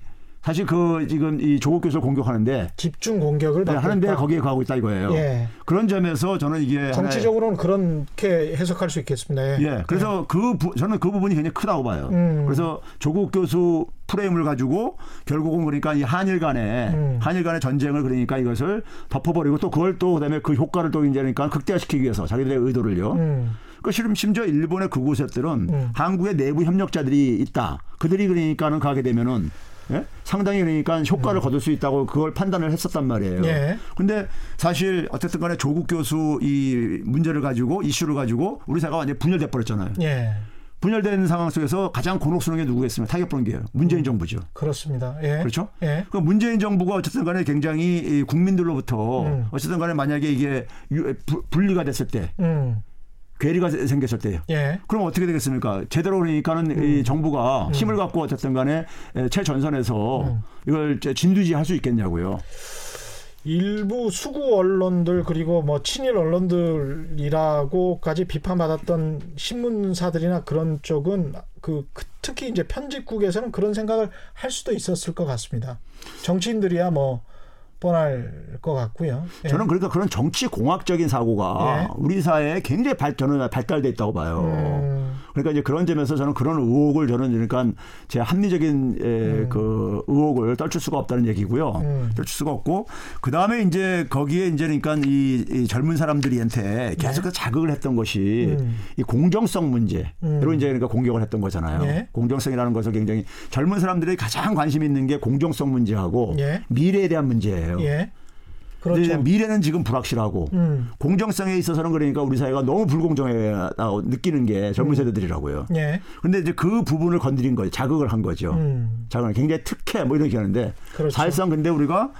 [SPEAKER 4] 사실 그 지금 이 조국 교수를 공격하는데
[SPEAKER 3] 집중 공격을
[SPEAKER 4] 네, 하는데. 거기에 가고 있다 이거예요.
[SPEAKER 3] 예.
[SPEAKER 4] 그런 점에서 저는 이게
[SPEAKER 3] 정치적으로는 그렇게 해석할 수 있겠습니다. 예.
[SPEAKER 4] 예, 그래서 그 부, 저는 그 부분이 굉장히 크다고 봐요.
[SPEAKER 3] 음.
[SPEAKER 4] 그래서 조국 교수 프레임을 가지고 결국은 그러니까 이 한일 간의
[SPEAKER 3] 음.
[SPEAKER 4] 한일 간의 전쟁을 그러니까 이것을 덮어버리고 또 그걸 또 그다음에 그 효과를 또 이제 그러니까 극대화시키기 위해서 자기들의 의도를요.
[SPEAKER 3] 음.
[SPEAKER 4] 그 실은 심지어 일본의 그곳에들은
[SPEAKER 3] 음.
[SPEAKER 4] 한국의 내부 협력자들이 있다. 그들이 그러니까는 가게 되면은 예? 상당히 그러니까 효과를 거둘 수 있다고 그걸 판단을 했었단 말이에요.
[SPEAKER 3] 음. 예.
[SPEAKER 4] 근데 사실 어쨌든 간에 조국 교수 이 문제를 가지고 이슈를 가지고 우리 사회가 완전히 분열돼 버렸잖아요.
[SPEAKER 3] 예.
[SPEAKER 4] 분열된 상황 속에서 가장 곤혹스러운 게 누구겠습니까? 타격 보는 게요. 문재인 정부죠.
[SPEAKER 3] 그렇습니다. 예.
[SPEAKER 4] 그렇죠?
[SPEAKER 3] 예.
[SPEAKER 4] 그 문재인 정부가 어쨌든 간에 굉장히 이 국민들로부터
[SPEAKER 3] 음.
[SPEAKER 4] 어쨌든 간에 만약에 이게 분리가 됐을 때
[SPEAKER 3] 음.
[SPEAKER 4] 괴리가 세- 생겼을 때요.
[SPEAKER 3] 예.
[SPEAKER 4] 그럼 어떻게 되겠습니까? 제대로 그러니까는
[SPEAKER 3] 음.
[SPEAKER 4] 이 정부가 힘을 갖고 어쨌든 간에 에, 최전선에서
[SPEAKER 3] 음.
[SPEAKER 4] 이걸 저 진두지 할 수 있겠냐고요.
[SPEAKER 3] 일부 수구 언론들 그리고 뭐 친일 언론들이라고까지 비판받았던 신문사들이나 그런 쪽은 그, 그 특히 이제 편집국에서는 그런 생각을 할 수도 있었을 것 같습니다. 정치인들이야 뭐 뻔할 것 같고요. 예.
[SPEAKER 4] 저는 그러니까 그런 정치 공학적인 사고가
[SPEAKER 3] 예.
[SPEAKER 4] 우리 사회에 굉장히 발, 저는 발달돼 있다고 봐요.
[SPEAKER 3] 음,
[SPEAKER 4] 그러니까 이제 그런 점에서 저는 그런 의혹을 저는 그러니까 제 합리적인 에, 그 의혹을 떨칠 수가 없다는 얘기고요.
[SPEAKER 3] 음.
[SPEAKER 4] 떨칠 수가 없고 그 다음에 이제 거기에 이제 그러니까 이, 이 젊은 사람들이한테 계속 그 자극을 했던 것이
[SPEAKER 3] 네. 음.
[SPEAKER 4] 이 공정성 문제
[SPEAKER 3] 음.
[SPEAKER 4] 그리고 이제 그러니까 공격을 했던 거잖아요.
[SPEAKER 3] 예.
[SPEAKER 4] 공정성이라는 것을 굉장히 젊은 사람들이 가장 관심 있는 게 공정성 문제하고
[SPEAKER 3] 예.
[SPEAKER 4] 미래에 대한 문제 예요.
[SPEAKER 3] 예. 그렇죠.
[SPEAKER 4] 미래는 지금 불확실하고
[SPEAKER 3] 음.
[SPEAKER 4] 공정성에 있어서는 그러니까 우리 사회가 너무 불공정하다고 느끼는 게 젊은 세대들이라고요.
[SPEAKER 3] 예.
[SPEAKER 4] 근데 이제 그 부분을 건드린 거예요. 자극을 한 거죠.
[SPEAKER 3] 음.
[SPEAKER 4] 자극을 굉장히 특혜 뭐 이렇게 하는데
[SPEAKER 3] 그렇죠.
[SPEAKER 4] 사실상 근데 우리가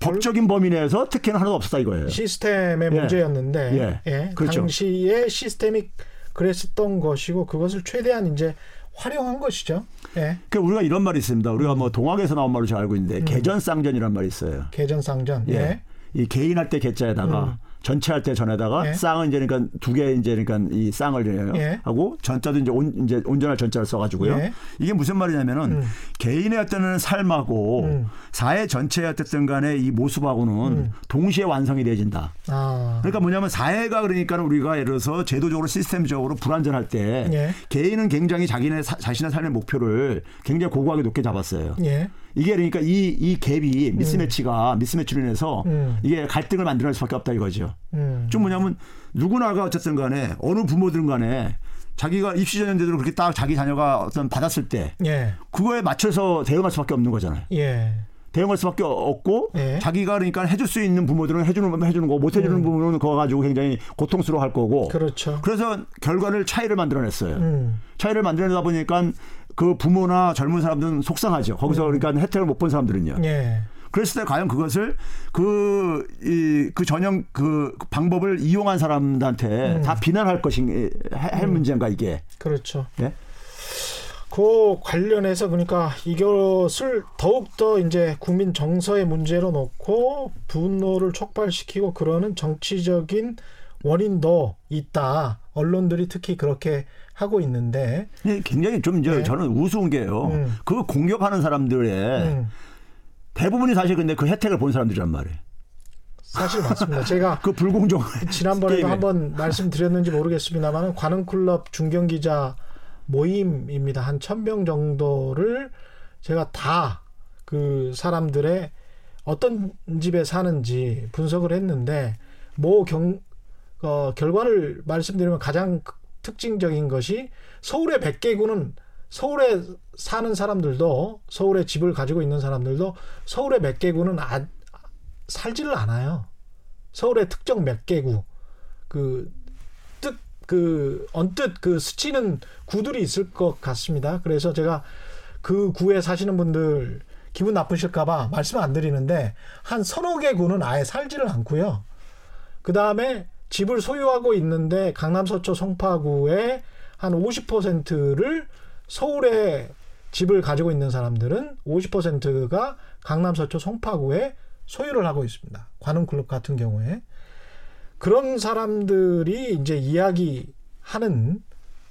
[SPEAKER 4] 법적인 범위 내에서 특혜는 하나도 없었다 이거예요.
[SPEAKER 3] 시스템의
[SPEAKER 4] 예.
[SPEAKER 3] 문제였는데
[SPEAKER 4] 예.
[SPEAKER 3] 예.
[SPEAKER 4] 그렇죠.
[SPEAKER 3] 당시에 시스템이 그랬었던 것이고 그것을 최대한 이제 활용한 것이죠. 예.
[SPEAKER 4] 그러니까 우리가 이런 말이 있습니다. 우리가 뭐 동학에서 나온 말로 잘 알고 있는데
[SPEAKER 3] 음.
[SPEAKER 4] 개전쌍전이란 말이 있어요.
[SPEAKER 3] 개전상전.
[SPEAKER 4] 예.
[SPEAKER 3] 예.
[SPEAKER 4] 이 개인할 때 개자에다가 전체 할 때 전에다가
[SPEAKER 3] 예.
[SPEAKER 4] 쌍은 이제 그러니까 두 개 이제 그러니까 이 쌍을.
[SPEAKER 3] 예.
[SPEAKER 4] 하고 전자도 이제 온 이제 온전할 전자를 써가지고요.
[SPEAKER 3] 예.
[SPEAKER 4] 이게 무슨 말이냐면은
[SPEAKER 3] 음.
[SPEAKER 4] 개인의 어떤 삶하고
[SPEAKER 3] 음.
[SPEAKER 4] 사회 전체의 어쨌든 간에 이 모습하고는
[SPEAKER 3] 음.
[SPEAKER 4] 동시에 완성이 되어진다.
[SPEAKER 3] 아.
[SPEAKER 4] 그러니까 뭐냐면 사회가 그러니까 우리가 예를 들어서 제도적으로 시스템적으로 불안전할 때
[SPEAKER 3] 예.
[SPEAKER 4] 개인은 굉장히 자기네 사- 자신의 삶의 목표를 굉장히 고고하게 높게 잡았어요.
[SPEAKER 3] 예.
[SPEAKER 4] 이게 그러니까 이, 이 갭이 미스매치가 미스매치로 인해서
[SPEAKER 3] 음.
[SPEAKER 4] 이게 갈등을 만들어낼 수밖에 없다 이거죠.
[SPEAKER 3] 음.
[SPEAKER 4] 좀 뭐냐면 누구나가 어쨌든 간에 어느 부모든 간에 자기가 입시 전형제대로 그렇게 딱 자기 자녀가 어떤 받았을 때
[SPEAKER 3] 예.
[SPEAKER 4] 그거에 맞춰서 대응할 수밖에 없는 거잖아요.
[SPEAKER 3] 예.
[SPEAKER 4] 대응할 수밖에 없고
[SPEAKER 3] 예.
[SPEAKER 4] 자기가 그러니까 해줄 수 있는 부모들은 해주는 거 해주는 거못 해주는 부모는 그거 가지고 굉장히 고통스러워할 거고
[SPEAKER 3] 음. 그렇죠.
[SPEAKER 4] 그래서 결과를 차이를 만들어냈어요.
[SPEAKER 3] 음.
[SPEAKER 4] 차이를 만들어내다 보니까 그 부모나 젊은 사람들은 속상하죠. 거기서 그러니까 혜택을 못 본 사람들은요.
[SPEAKER 3] 예.
[SPEAKER 4] 그랬을 때 과연 그것을 그, 이, 그 전형 그 방법을 이용한 사람들한테
[SPEAKER 3] 음.
[SPEAKER 4] 다 비난할 것인, 할할 문제인가 이게.
[SPEAKER 3] 그렇죠.
[SPEAKER 4] 예?
[SPEAKER 3] 그 관련해서 그러니까 이것을 더욱더 이제 국민 정서의 문제로 놓고 분노를 촉발시키고 그러는 정치적인 원인도 있다. 언론들이 특히 그렇게 하고 있는데
[SPEAKER 4] 예, 굉장히 좀 이제
[SPEAKER 3] 예.
[SPEAKER 4] 저는 우스운 게요.
[SPEAKER 3] 음.
[SPEAKER 4] 그 공격하는 사람들의
[SPEAKER 3] 음,
[SPEAKER 4] 대부분이 사실 근데 그 혜택을 본 사람들이란 말이에요.
[SPEAKER 3] 사실 맞습니다. 제가
[SPEAKER 4] 그 불공정.
[SPEAKER 3] 지난번에도. 한번 말씀드렸는지 모르겠습니다만 관음클럽 중경기자 모임입니다. 한 천 명 정도를 제가 다 그 사람들의 어떤 집에 사는지 분석을 했는데 뭐 경, 어, 결과를 말씀드리면 가장 그- 특징적인 것이 서울의 100개구는 서울에 사는 사람들도 서울에 집을 가지고 있는 사람들도 서울의 몇 개구는 아, 살지를 않아요. 서울의 특정 몇 개구 그 뜻 그 언뜻 그 스치는 구들이 있을 것 같습니다. 그래서 제가 그 구에 사시는 분들 기분 나쁘실까봐 말씀 안 드리는데 한 서너 개 구는 아예 살지를 않고요. 그 다음에 집을 소유하고 있는데 강남 서초 송파구의 한 50%를 서울에 집을 가지고 있는 사람들은 50%가 강남 서초 송파구에 소유를 하고 있습니다. 관음클럽 같은 경우에 그런 사람들이 이제 이야기하는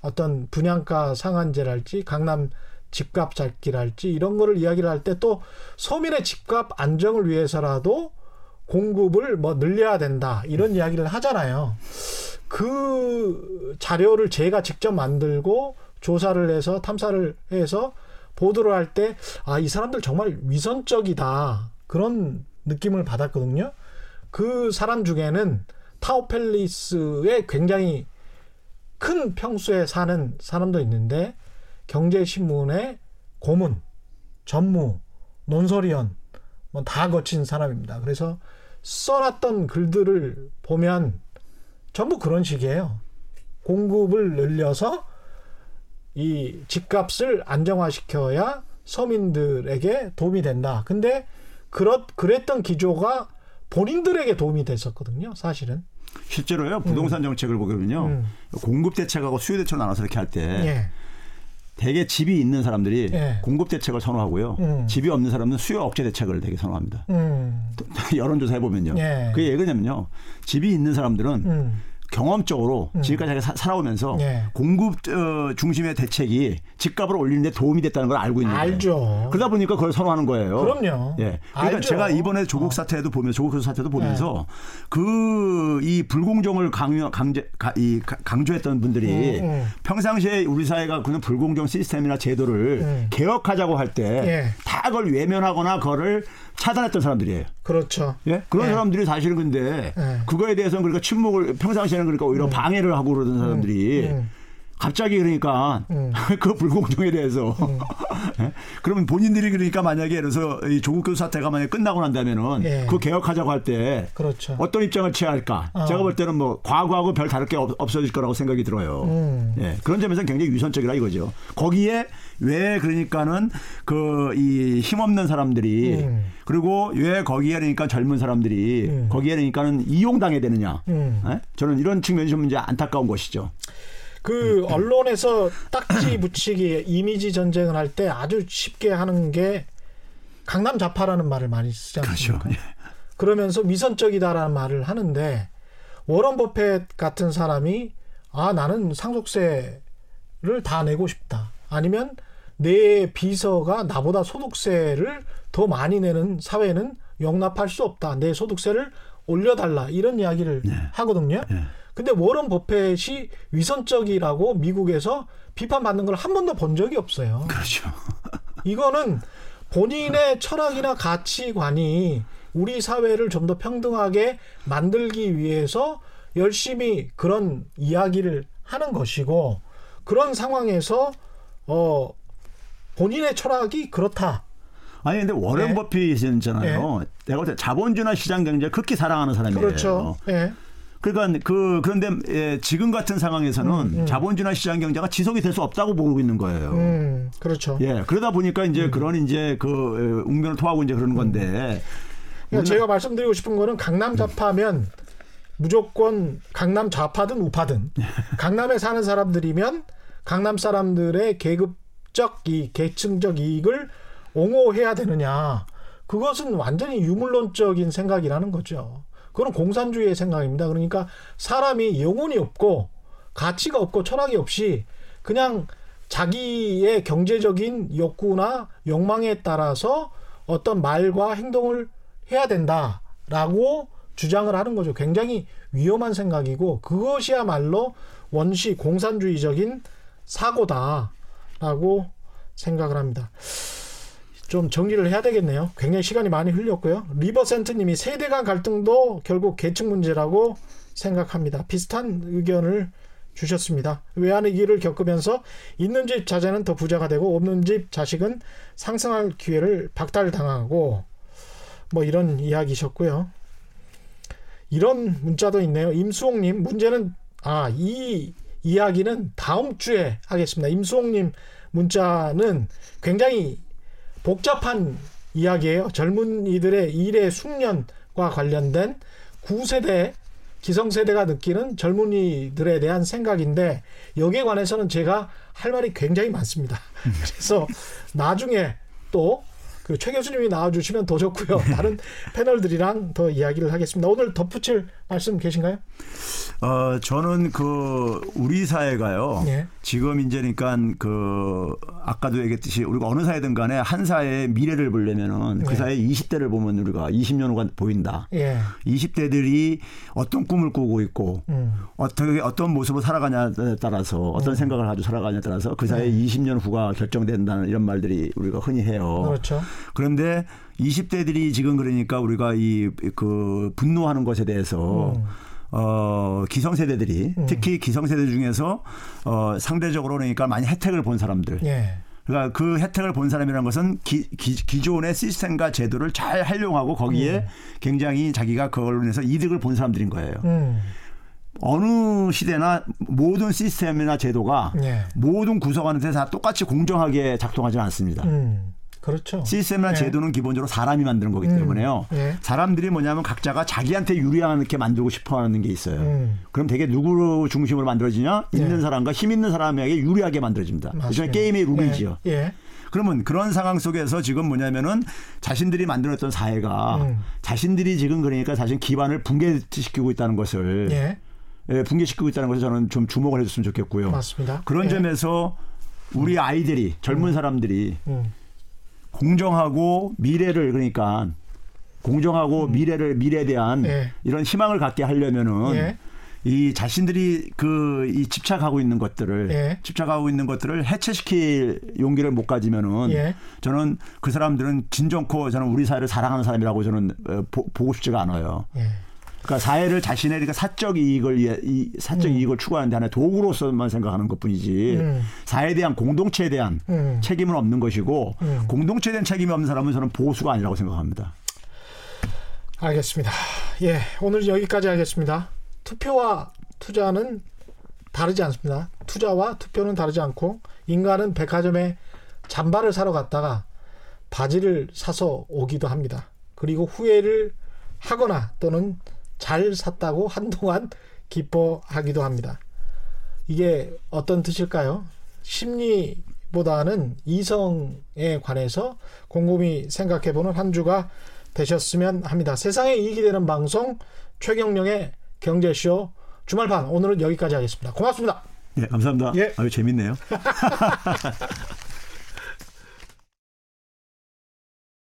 [SPEAKER 3] 어떤 분양가 상한제랄지 강남 집값 잡기랄지 이런 거를 이야기를 할 때 또 서민의 집값 안정을 위해서라도 공급을 뭐 늘려야 된다 이런 이야기를 하잖아요. 그 자료를 제가 직접 만들고 조사를 해서 탐사를 해서 보도를 할 때 아 이 사람들 정말 위선적이다 그런 느낌을 받았거든요. 그 사람 중에는 타오펠리스에 굉장히 큰 평수에 사는 사람도 있는데 경제신문의 고문, 전무, 논설위원 뭐 다 거친 사람입니다. 그래서 써놨던 글들을 보면 전부 그런 식이에요. 공급을 늘려서 이 집값을 안정화시켜야 서민들에게 도움이 된다. 근데 그렇 그랬던 기조가 본인들에게 도움이 됐었거든요. 사실은
[SPEAKER 4] 실제로요 부동산 정책을 보면요
[SPEAKER 3] 음.
[SPEAKER 4] 공급 대책하고 수요 대책 나눠서 이렇게 할때
[SPEAKER 3] 예.
[SPEAKER 4] 대개 집이 있는 사람들이
[SPEAKER 3] 예.
[SPEAKER 4] 공급 대책을 선호하고요
[SPEAKER 3] 음.
[SPEAKER 4] 집이 없는 사람은 수요 억제 대책을 되게 선호합니다.
[SPEAKER 3] 음.
[SPEAKER 4] 여론조사 해보면요.
[SPEAKER 3] 예.
[SPEAKER 4] 그게 왜 그러냐면요. 집이 있는 사람들은
[SPEAKER 3] 음.
[SPEAKER 4] 경험적으로 지금까지 자기가 사- 살아오면서
[SPEAKER 3] 예.
[SPEAKER 4] 공급 어, 중심의 대책이 집값을 올리는데 도움이 됐다는 걸 알고 있는 거예요.
[SPEAKER 3] 알죠.
[SPEAKER 4] 그러다 보니까 그걸 선호하는 거예요.
[SPEAKER 3] 그럼요.
[SPEAKER 4] 예. 그러니까
[SPEAKER 3] 알죠.
[SPEAKER 4] 제가 이번에 조국 사태도 보면서 조국 교수 사태도 보면서 그이 불공정을 강요 강제 가- 이 가- 강조했던 분들이
[SPEAKER 3] 음, 음.
[SPEAKER 4] 평상시에 우리 사회가 그런 불공정 시스템이나 제도를
[SPEAKER 3] 음.
[SPEAKER 4] 개혁하자고 할때
[SPEAKER 3] 예.
[SPEAKER 4] 다 그걸 외면하거나 그거를 차단했던 사람들이에요.
[SPEAKER 3] 그렇죠.
[SPEAKER 4] 예? 그런
[SPEAKER 3] 예.
[SPEAKER 4] 사람들이 사실은 근데
[SPEAKER 3] 예.
[SPEAKER 4] 그거에 대해서는 그러니까 침묵을 평상시에는 그러니까 오히려 방해를 하고 그러던 사람들이
[SPEAKER 3] 음.
[SPEAKER 4] 갑자기 그러니까
[SPEAKER 3] 음.
[SPEAKER 4] 그 불공정에 대해서 예? 그러면 본인들이 그러니까 만약에 예를 들어서 이 조국 교수 사태가 만약에 끝나고 난다면은
[SPEAKER 3] 예.
[SPEAKER 4] 그거 개혁하자고 할 때
[SPEAKER 3] 그렇죠.
[SPEAKER 4] 어떤 입장을 취할까?
[SPEAKER 3] 어.
[SPEAKER 4] 제가 볼 때는 뭐 과거하고 별 다를 게 없, 없어질 거라고 생각이 들어요.
[SPEAKER 3] 음.
[SPEAKER 4] 예. 그런 점에서는 굉장히 위선적이라 이거죠. 거기에 왜 그러니까는 그 이 힘없는 사람들이
[SPEAKER 3] 음.
[SPEAKER 4] 그리고 왜 거기에 그러니까 젊은 사람들이
[SPEAKER 3] 음.
[SPEAKER 4] 거기에 그러니까는 이용당해야 되느냐?
[SPEAKER 3] 음.
[SPEAKER 4] 예? 저는 이런 측면이 좀 이제 안타까운 것이죠.
[SPEAKER 3] 그 언론에서 딱지 붙이기 이미지 전쟁을 할 때 아주 쉽게 하는 게 강남 좌파라는 말을 많이 쓰지
[SPEAKER 4] 그렇죠.
[SPEAKER 3] 않습니까? 그러면서 위선적이다라는 말을 하는데 워런 버핏 같은 사람이 아 나는 상속세를 다 내고 싶다. 아니면 내 비서가 나보다 소득세를 더 많이 내는 사회는 용납할 수 없다. 내 소득세를 올려달라 이런 이야기를 하거든요.
[SPEAKER 4] 네.
[SPEAKER 3] 근데 워런 버핏이 위선적이라고 미국에서 비판받는 걸 한 번도 본 적이 없어요.
[SPEAKER 4] 그렇죠.
[SPEAKER 3] 이거는 본인의 철학이나 가치관이 우리 사회를 좀 더 평등하게 만들기 위해서 열심히 그런 이야기를 하는 것이고 그런 상황에서 어 본인의 철학이 그렇다.
[SPEAKER 4] 아니 근데 워렌
[SPEAKER 3] 예.
[SPEAKER 4] 버핏은 있잖아요. 내가 볼 때 자본주의나 시장 경제를 그렇게 사랑하는 사람이에요.
[SPEAKER 3] 그렇죠. 예.
[SPEAKER 4] 그러니까 그 그런데 예, 지금 같은 상황에서는 자본주의나 시장 경제가 지속이 될 수 없다고 보고 있는 거예요.
[SPEAKER 3] 음, 그렇죠.
[SPEAKER 4] 예, 그러다 보니까 이제 그런 이제 그 에, 웅변을 토하고 이제 그러는 건데.
[SPEAKER 3] 그러니까 제가 말씀드리고 싶은 거는 강남 좌파면 무조건 강남 좌파든 우파든 강남에 사는 사람들이면 강남 사람들의 계급 적 이 계층적 이익을 옹호해야 되느냐 그것은 완전히 유물론적인 생각이라는 거죠. 그건 공산주의의 생각입니다. 그러니까 사람이 영혼이 없고 가치가 없고 철학이 없이 그냥 자기의 경제적인 욕구나 욕망에 따라서 어떤 말과 행동을 해야 된다라고 주장을 하는 거죠. 굉장히 위험한 생각이고 그것이야말로 원시 공산주의적인 사고다 라고 생각을 합니다. 좀 정리를 해야 되겠네요. 굉장히 시간이 많이 흘렸고요. 리버센트님이 세대 간 갈등도 결국 계층 문제라고 생각합니다. 비슷한 의견을 주셨습니다. 외환위기를 겪으면서 있는 집 자제는 더 부자가 되고 없는 집 자식은 상승할 기회를 박탈당하고 뭐 이런 이야기셨고요. 이런 문자도 있네요. 임수홍님 문제는 아 이 이야기는 다음 주에 하겠습니다. 임수홍님 문자는 굉장히 복잡한 이야기예요. 젊은이들의 일의 숙련과 관련된 9세대 기성세대가 느끼는 젊은이들에 대한 생각인데 여기에 관해서는 제가 할 말이 굉장히 많습니다. 그래서 나중에 또 그 최 교수님이 나와주시면 더 좋고요. 다른 패널들이랑 더 이야기를 하겠습니다. 오늘 덧붙일 말씀 계신가요?
[SPEAKER 4] 어, 저는 그 우리 사회가요.
[SPEAKER 3] 예.
[SPEAKER 4] 지금 이제 그러니까 그 아까도 얘기했듯이 우리가 어느 사회든 간에 한 사회의 미래를 보려면은 그
[SPEAKER 3] 예.
[SPEAKER 4] 사회 20대를 보면 우리가 20년 후가 보인다.
[SPEAKER 3] 예.
[SPEAKER 4] 20대들이 어떤 꿈을 꾸고 있고
[SPEAKER 3] 음.
[SPEAKER 4] 어떻게 어떤 모습으로 살아가냐에 따라서 어떤 생각을 가지고 살아가냐에 따라서 그 사회 20년 후가 결정된다는 이런 말들이 우리가 흔히 해요.
[SPEAKER 3] 그렇죠.
[SPEAKER 4] 그런데 20대들이 지금 그러니까 우리가 이 그 분노하는 것에 대해서
[SPEAKER 3] 음.
[SPEAKER 4] 어 기성세대들이 특히 기성세대 중에서 어 상대적으로 그러니까 많이 혜택을 본 사람들
[SPEAKER 3] 예.
[SPEAKER 4] 그러니까 그 혜택을 본 사람이라는 것은 기, 기, 존의 시스템과 제도를 잘 활용하고 거기에 굉장히 자기가 그걸로 인해서 이득을 본 사람들인 거예요.
[SPEAKER 3] 음.
[SPEAKER 4] 어느 시대나 모든 시스템이나 제도가
[SPEAKER 3] 예.
[SPEAKER 4] 모든 구성원한테 다 똑같이 공정하게 작동하지 않습니다.
[SPEAKER 3] 음. 그렇죠.
[SPEAKER 4] 시스템이나
[SPEAKER 3] 예.
[SPEAKER 4] 제도는 기본적으로 사람이 만드는 거기
[SPEAKER 3] 음.
[SPEAKER 4] 때문에요.
[SPEAKER 3] 예.
[SPEAKER 4] 사람들이 뭐냐면 각자가 자기한테 유리하게 만들고 싶어 하는 게 있어요.
[SPEAKER 3] 음.
[SPEAKER 4] 그럼 되게 누구 중심으로 만들어지냐?
[SPEAKER 3] 예.
[SPEAKER 4] 있는 사람과 힘 있는 사람에게 유리하게 만들어집니다.
[SPEAKER 3] 맞습니다.
[SPEAKER 4] 게임의 룰이지요.
[SPEAKER 3] 예. 예.
[SPEAKER 4] 그러면 그런 상황 속에서 지금 뭐냐면은 자신들이 만들었던 사회가
[SPEAKER 3] 음.
[SPEAKER 4] 자신들이 지금 그러니까 사실 기반을 붕괴시키고 있다는 것을
[SPEAKER 3] 예.
[SPEAKER 4] 예, 붕괴시키고 있다는 것을 저는 좀 주목을 해줬으면 좋겠고요.
[SPEAKER 3] 맞습니다.
[SPEAKER 4] 그런
[SPEAKER 3] 예.
[SPEAKER 4] 점에서 우리 아이들이 젊은 사람들이
[SPEAKER 3] 음.
[SPEAKER 4] 공정하고 미래를 그러니까 공정하고 미래를 미래에 대한
[SPEAKER 3] 예.
[SPEAKER 4] 이런 희망을 갖게 하려면은
[SPEAKER 3] 예.
[SPEAKER 4] 이 자신들이 그 이 집착하고 있는 것들을
[SPEAKER 3] 예.
[SPEAKER 4] 집착하고 있는 것들을 해체시킬 용기를 못 가지면은
[SPEAKER 3] 예.
[SPEAKER 4] 저는 그 사람들은 진정코 저는 우리 사회를 사랑하는 사람이라고 저는 어, 보, 보고 싶지가 않아요.
[SPEAKER 3] 예.
[SPEAKER 4] 그러니까 사회를 자신의 그러니까 사적 이익을 이 사적 이익을 추구하는 데 하나의 도구로서만 생각하는 것뿐이지
[SPEAKER 3] 음.
[SPEAKER 4] 사회에 대한 공동체에 대한
[SPEAKER 3] 음.
[SPEAKER 4] 책임은 없는 것이고
[SPEAKER 3] 음.
[SPEAKER 4] 공동체에 대한 책임이 없는 사람은 저는 보수가 아니라고 생각합니다.
[SPEAKER 3] 알겠습니다. 예, 오늘 여기까지 하겠습니다. 투표와 투자는 다르지 않습니다. 투자와 투표는 다르지 않고 인간은 백화점에 잠바를 사러 갔다가 바지를 사서 오기도 합니다. 그리고 후회를 하거나 또는 잘 샀다고 한동안 기뻐하기도 합니다. 이게 어떤 뜻일까요? 심리보다는 이성에 관해서 곰곰이 생각해보는 한 주가 되셨으면 합니다. 세상에 이익이 되는 방송 최경령의 경제쇼 주말판 오늘은 여기까지 하겠습니다. 고맙습니다.
[SPEAKER 4] 예, 감사합니다.
[SPEAKER 3] 예.
[SPEAKER 4] 아유 재밌네요.